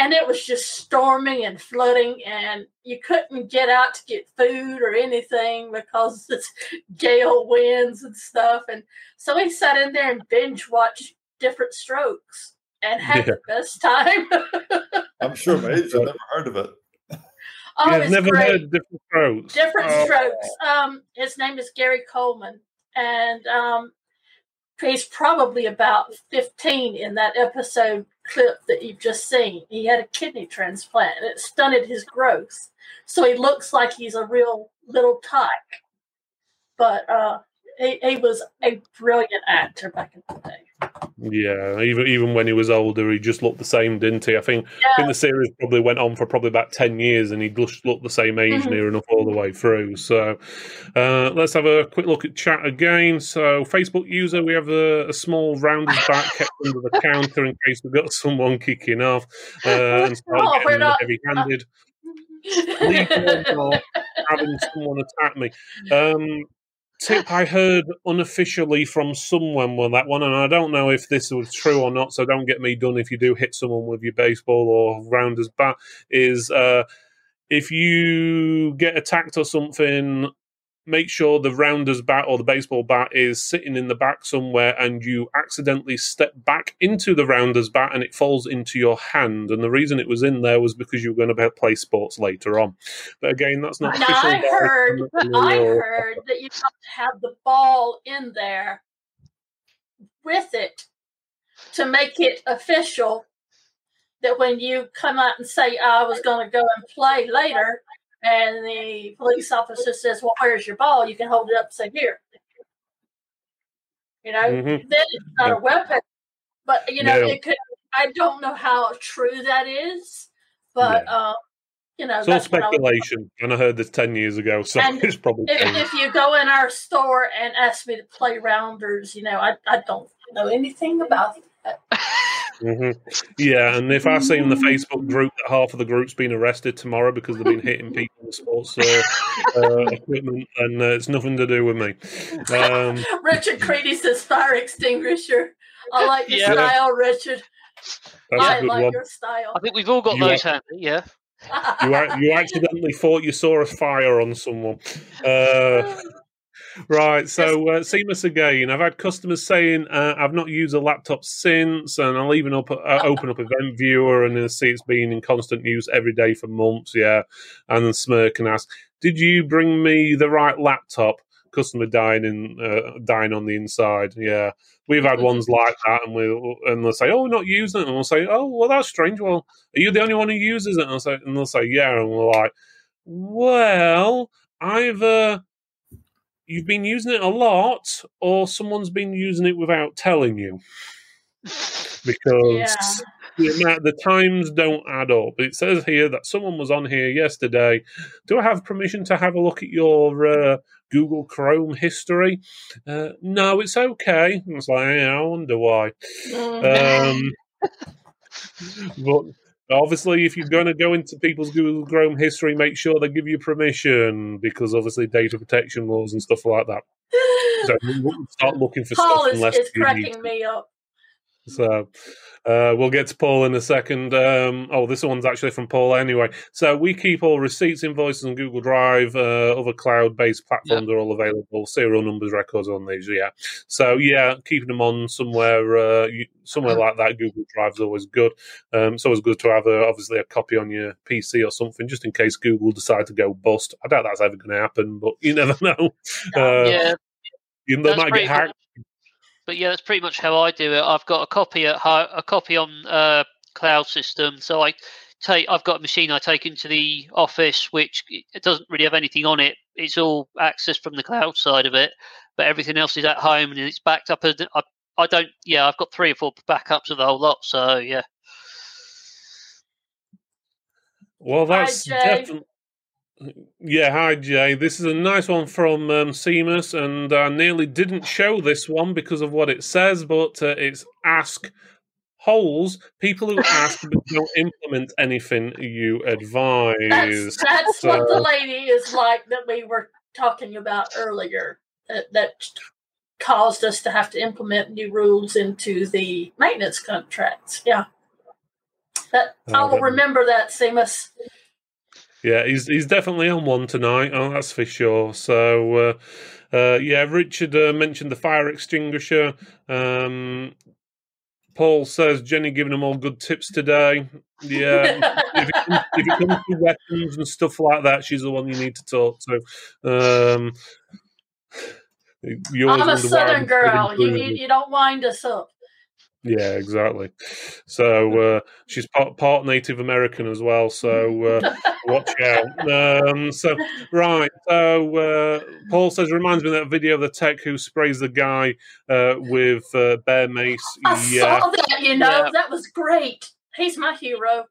and it was just storming and flooding, and you couldn't get out to get food or anything because it's gale winds and stuff. And so we sat in there and binge watched Diff'rent Strokes and had Yeah. the best time. *laughs* I'm sure my age, I've never heard of it. oh, yeah, it's I've never great. heard Diff'rent Strokes. different Oh. strokes. Um, his name is Gary Coleman, and um, he's probably about fifteen in that episode clip that you've just seen. He had a kidney transplant, and it stunted his growth, so he looks like he's a real little tyke. But uh, he, he was a brilliant actor back in the day. Yeah, even even when he was older, he just looked the same, didn't he? I think I think the series probably went on for probably about ten years, and he just looked the same age Mhm. near enough all the way through. So, uh, let's have a quick look at chat again. So, Facebook user, we have a, a small rounded back kept under the counter in case we've got someone kicking off *laughs* uh, and start Oh, getting not- heavy-handed. *laughs* Leave having someone attack me. Um, tip I heard unofficially from someone with that one, and I don't know if this was true or not, so don't get me done if you do hit someone with your baseball or rounder's bat, is uh, if you get attacked or something, make sure the rounder's bat or the baseball bat is sitting in the back somewhere and you accidentally step back into the rounder's bat and it falls into your hand. And the reason it was in there was because you were going to play sports later on. But again, that's not Now, official. *laughs* I heard, I heard that you have to have the ball in there with it to make it official. That when you come out and say, I was going to go and play later, and the police officer says, Well, where's your ball? You can hold it up and say, Here. You know, Mhm. then it's not Yeah. a weapon. But, you know, No. it could, I don't know how true that is, but, uh, you know, It's all that's I speculation, and I heard this 10 years ago, so And it's probably if, if you go in our store and ask me to play rounders, you know, I, I don't know anything about that. Hmm Yeah, and if I see in the Facebook group that half of the group's been arrested tomorrow because they've been hitting people with sports uh, uh, equipment, and uh, it's nothing to do with me. Um, *laughs* Richard Creedy says fire extinguisher. I like your Yeah. style, Richard. that's I a good like one. your style. I think we've all got You those handy, yeah. You, you accidentally thought you saw a fire on someone. Uh, *laughs* Right, so uh, Seamus again. I've had customers saying uh, I've not used a laptop since, and I'll even up, uh, *laughs* open up Event Viewer and then see it's been in constant use every day for months. Yeah, and then smirk and ask, "Did you bring me the right laptop?" Customer dying in uh, dying on the inside. Yeah, we've had ones like that, and we will and they'll say, "Oh, we're not using it," and we'll say, "Oh, well, that's strange. Well, are you the only one who uses it?" And, I'll say, and they'll say, "Yeah," and we're like, "Well, either." You've been using it a lot, or someone's been using it without telling you. Because Yeah. the, amount, the times don't add up. It says here that someone was on here yesterday. Do I have permission to have a look at your uh, Google Chrome history? Uh, no, it's okay. And it's like, I wonder why. Mm. Um, *laughs* but obviously, if you're going to go into people's Google Chrome history, make sure they give you permission because obviously data protection laws and stuff like that. So start looking for Paul stuff is, unless is cracking me up. So uh, we'll get to Paul in a second. Um, oh, this one's actually from Paul anyway. So we keep all receipts, invoices on Google Drive. Uh, other cloud-based platforms are all available. Serial numbers, records on these. Yeah. So yeah, keeping them on somewhere, uh, you, somewhere like that. Google Drive's always good. Um, it's always good to have a, obviously a copy on your PC or something, just in case Google decide to go bust. I doubt that's ever going to happen, but you *laughs* never know. Uh, yeah, you, they that's might get hacked. But yeah, that's pretty much how I do it. I've got a copy at ho- a copy on uh, cloud system, so I take. I've got a machine I take into the office, which it doesn't really have anything on it. It's all accessed from the cloud side of it, but everything else is at home and it's backed up. And I, I don't. Yeah, I've got three or four backups of the whole lot. So yeah, Well, that's Jay. definitely. Yeah, hi Jay. This is a nice one from um, Seamus, and I nearly didn't show this one because of what it says, but uh, it's ask holes people who ask but *laughs* don't implement anything you advise. That's, that's what the lady is like that we were talking about earlier. That, that caused us to have to implement new rules into the maintenance contracts. Yeah. That I will remember that, Seamus. Yeah, he's he's definitely on one tonight. Oh, that's for sure. So, uh, uh, yeah, Richard uh, mentioned the fire extinguisher. Um, Paul says Jenni giving them all good tips today. Yeah, if, it comes, if it comes to weapons and stuff like that, she's the one you need to talk to. Um, you I'm a Southern girl. You, you you don't wind us up. Yeah, exactly. So uh, she's part, part Native American as well. So uh, watch out. Um, so right. So uh, Paul says reminds me of that video of the tech who sprays the guy uh, with uh, bear mace. I Yeah, saw that. You know Yeah. that was great. He's my hero.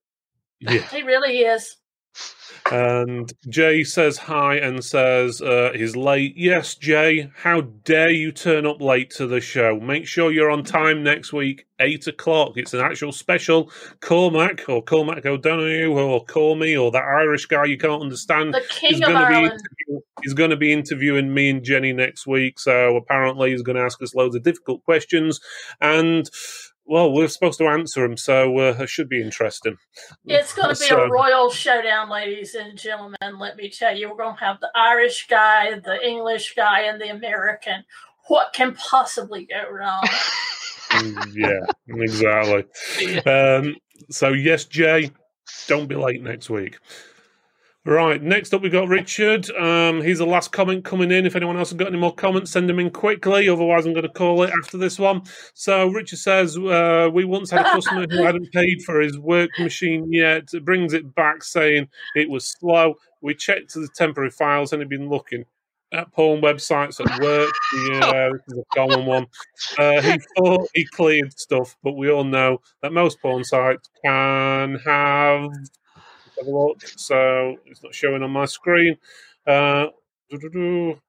yeah. He really is. And Jay says hi and says uh, he's late. Yes, Jay. How dare you turn up late to the show? Make sure you're on time next week, eight o'clock. It's an actual special. Cormac or Cormac O'Donoghue or Cormy or that Irish guy you can't understand. The king of be Ireland. interview- he's going to be interviewing me and Jenni next week. So apparently he's going to ask us loads of difficult questions, and well, we're supposed to answer them. So uh, it should be interesting. It's going to be So- a royal showdown, ladies and gentlemen. Let me tell you, we're going to have the Irish guy, the English guy, and the American. What can possibly go wrong? *laughs* Mm, yeah, exactly. *laughs* Um, so yes, Jay, don't be late next week. Right, next up we've got Richard. Um, he's the last comment coming in. If anyone else has got any more comments, send them in quickly. Otherwise, I'm going to call it after this one. So Richard says uh, we once had a customer who hadn't paid for his work machine yet. It brings it back saying it was slow. We checked the temporary files and had been looking at porn websites at work. Yeah, *laughs* this is a common one. Uh, he thought he cleared stuff, but we all know that most porn sites can have. Have a look. So it's not showing on my screen. Uh, doo-doo-doo.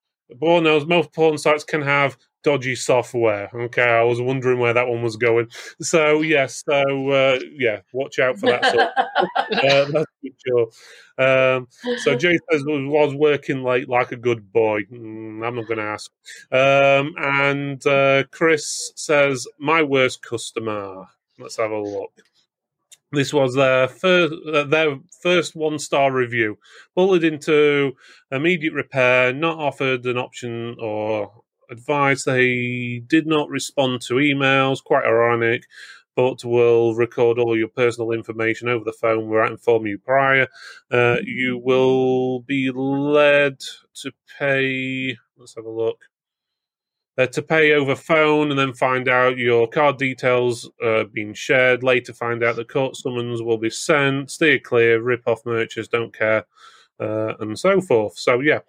Knows most porn sites can have dodgy software. Okay, I was wondering where that one was going. So yes, so uh, yeah, watch out for that. Sort *laughs* uh, sure. Um, so *laughs* Jay says was, was working late like a good boy. Mm, I'm not going to ask. Um, and uh, Chris says my worst customer. Let's have a look. This was their first, uh, their first one star review. Bullied into immediate repair, not offered an option or advice. They did not respond to emails. Quite ironic but will record all your personal information over the phone without informing you prior. Uh, you will be led to pay. Let's have a look. Uh, to pay over phone and then find out your card details uh, being shared. Later, find out the court summons will be sent. Steer clear. Rip off merchants. Don't care. Uh, and so forth. So yeah,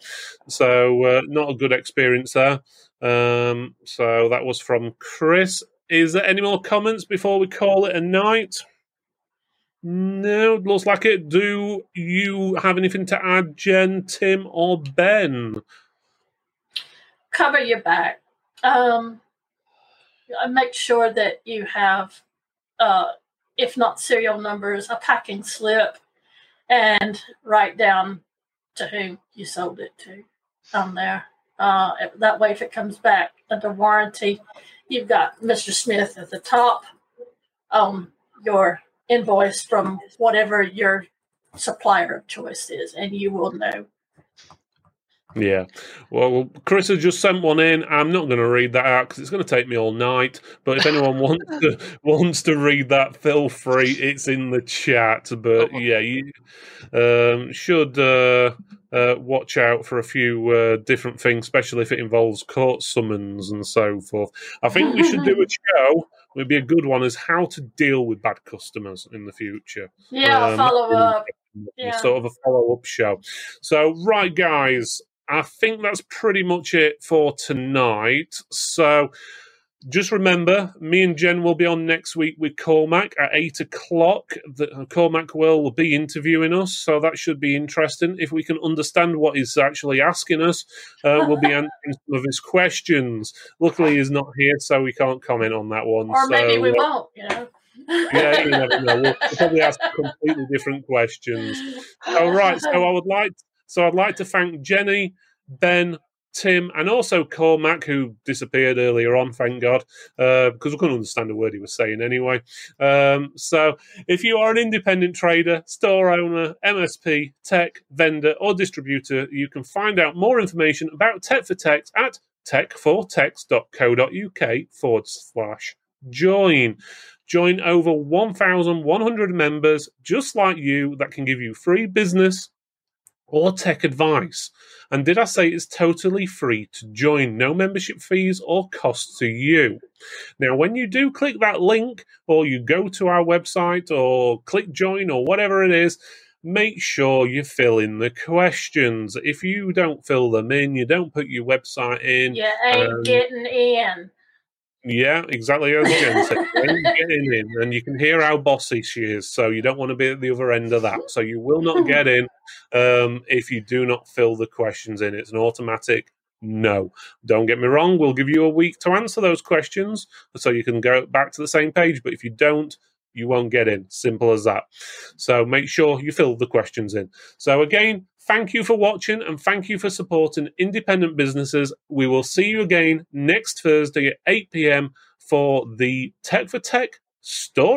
so uh, not a good experience there. Um, so that was from Chris. Is there any more comments before we call it a night? No, looks like it. Do you have anything to add, Jen, Tim, or Ben? Cover your back. Um, make sure that you have, uh, if not serial numbers, a packing slip, and write down to whom you sold it to on there. Uh, that way, if it comes back under warranty, you've got Mr. Smith at the top on your invoice from whatever your supplier of choice is, and you will know. Yeah. Well, Chris has just sent one in. I'm not going to read that out because it's going to take me all night. But if anyone *laughs* wants to wants to read that, feel free. It's in the chat. But yeah, you um, should uh, uh, watch out for a few uh, different things, especially if it involves court summons and so forth. I think we should do a *laughs* show. Would be a good one is how to deal with bad customers in the future. Yeah, Um, follow up. Yeah. sort of a follow up show. So, right, guys, I think that's pretty much it for tonight. So, just remember, me and Jen will be on next week with Cormac at eight o'clock. The, Cormac will be interviewing us, so that should be interesting. If we can understand what he's actually asking us, uh, we'll be *laughs* answering some of his questions. Luckily, he's not here, so we can't comment on that one. Or maybe so, we uh, won't, you know. *laughs* yeah, you never know. We'll, we'll probably ask completely different questions. All right. So I would like. So I'd like to thank Jenni, Ben, Tim, and also Cormac, who disappeared earlier on, thank God, uh, because we couldn't understand a word he was saying anyway. Um, so, if you are an independent trader, store owner, MSP, tech, vendor, or distributor, you can find out more information about Tech for Tech at techfortechs.co.uk forward slash join. Join over 1,100 members just like you that can give you free business or tech advice. And did I say it's totally free to join? No membership fees or costs to you. Now, when you do click that link or you go to our website or click join or whatever it is, make sure you fill in the questions. If you don't fill them in, you don't put your website in. You ain't um, getting in. Yeah, exactly as Jen said. Ain't in, and you can hear how bossy she is. So you don't want to be at the other end of that. So you will not get in um, if you do not fill the questions in. It's an automatic no. Don't get me wrong. We'll give you a week to answer those questions, so you can go back to the same page. But if you don't, you won't get in. Simple as that. So make sure you fill the questions in. So again, thank you for watching and thank you for supporting independent businesses. We will see you again next Thursday at 8 p.m. for the Tech for Tech story.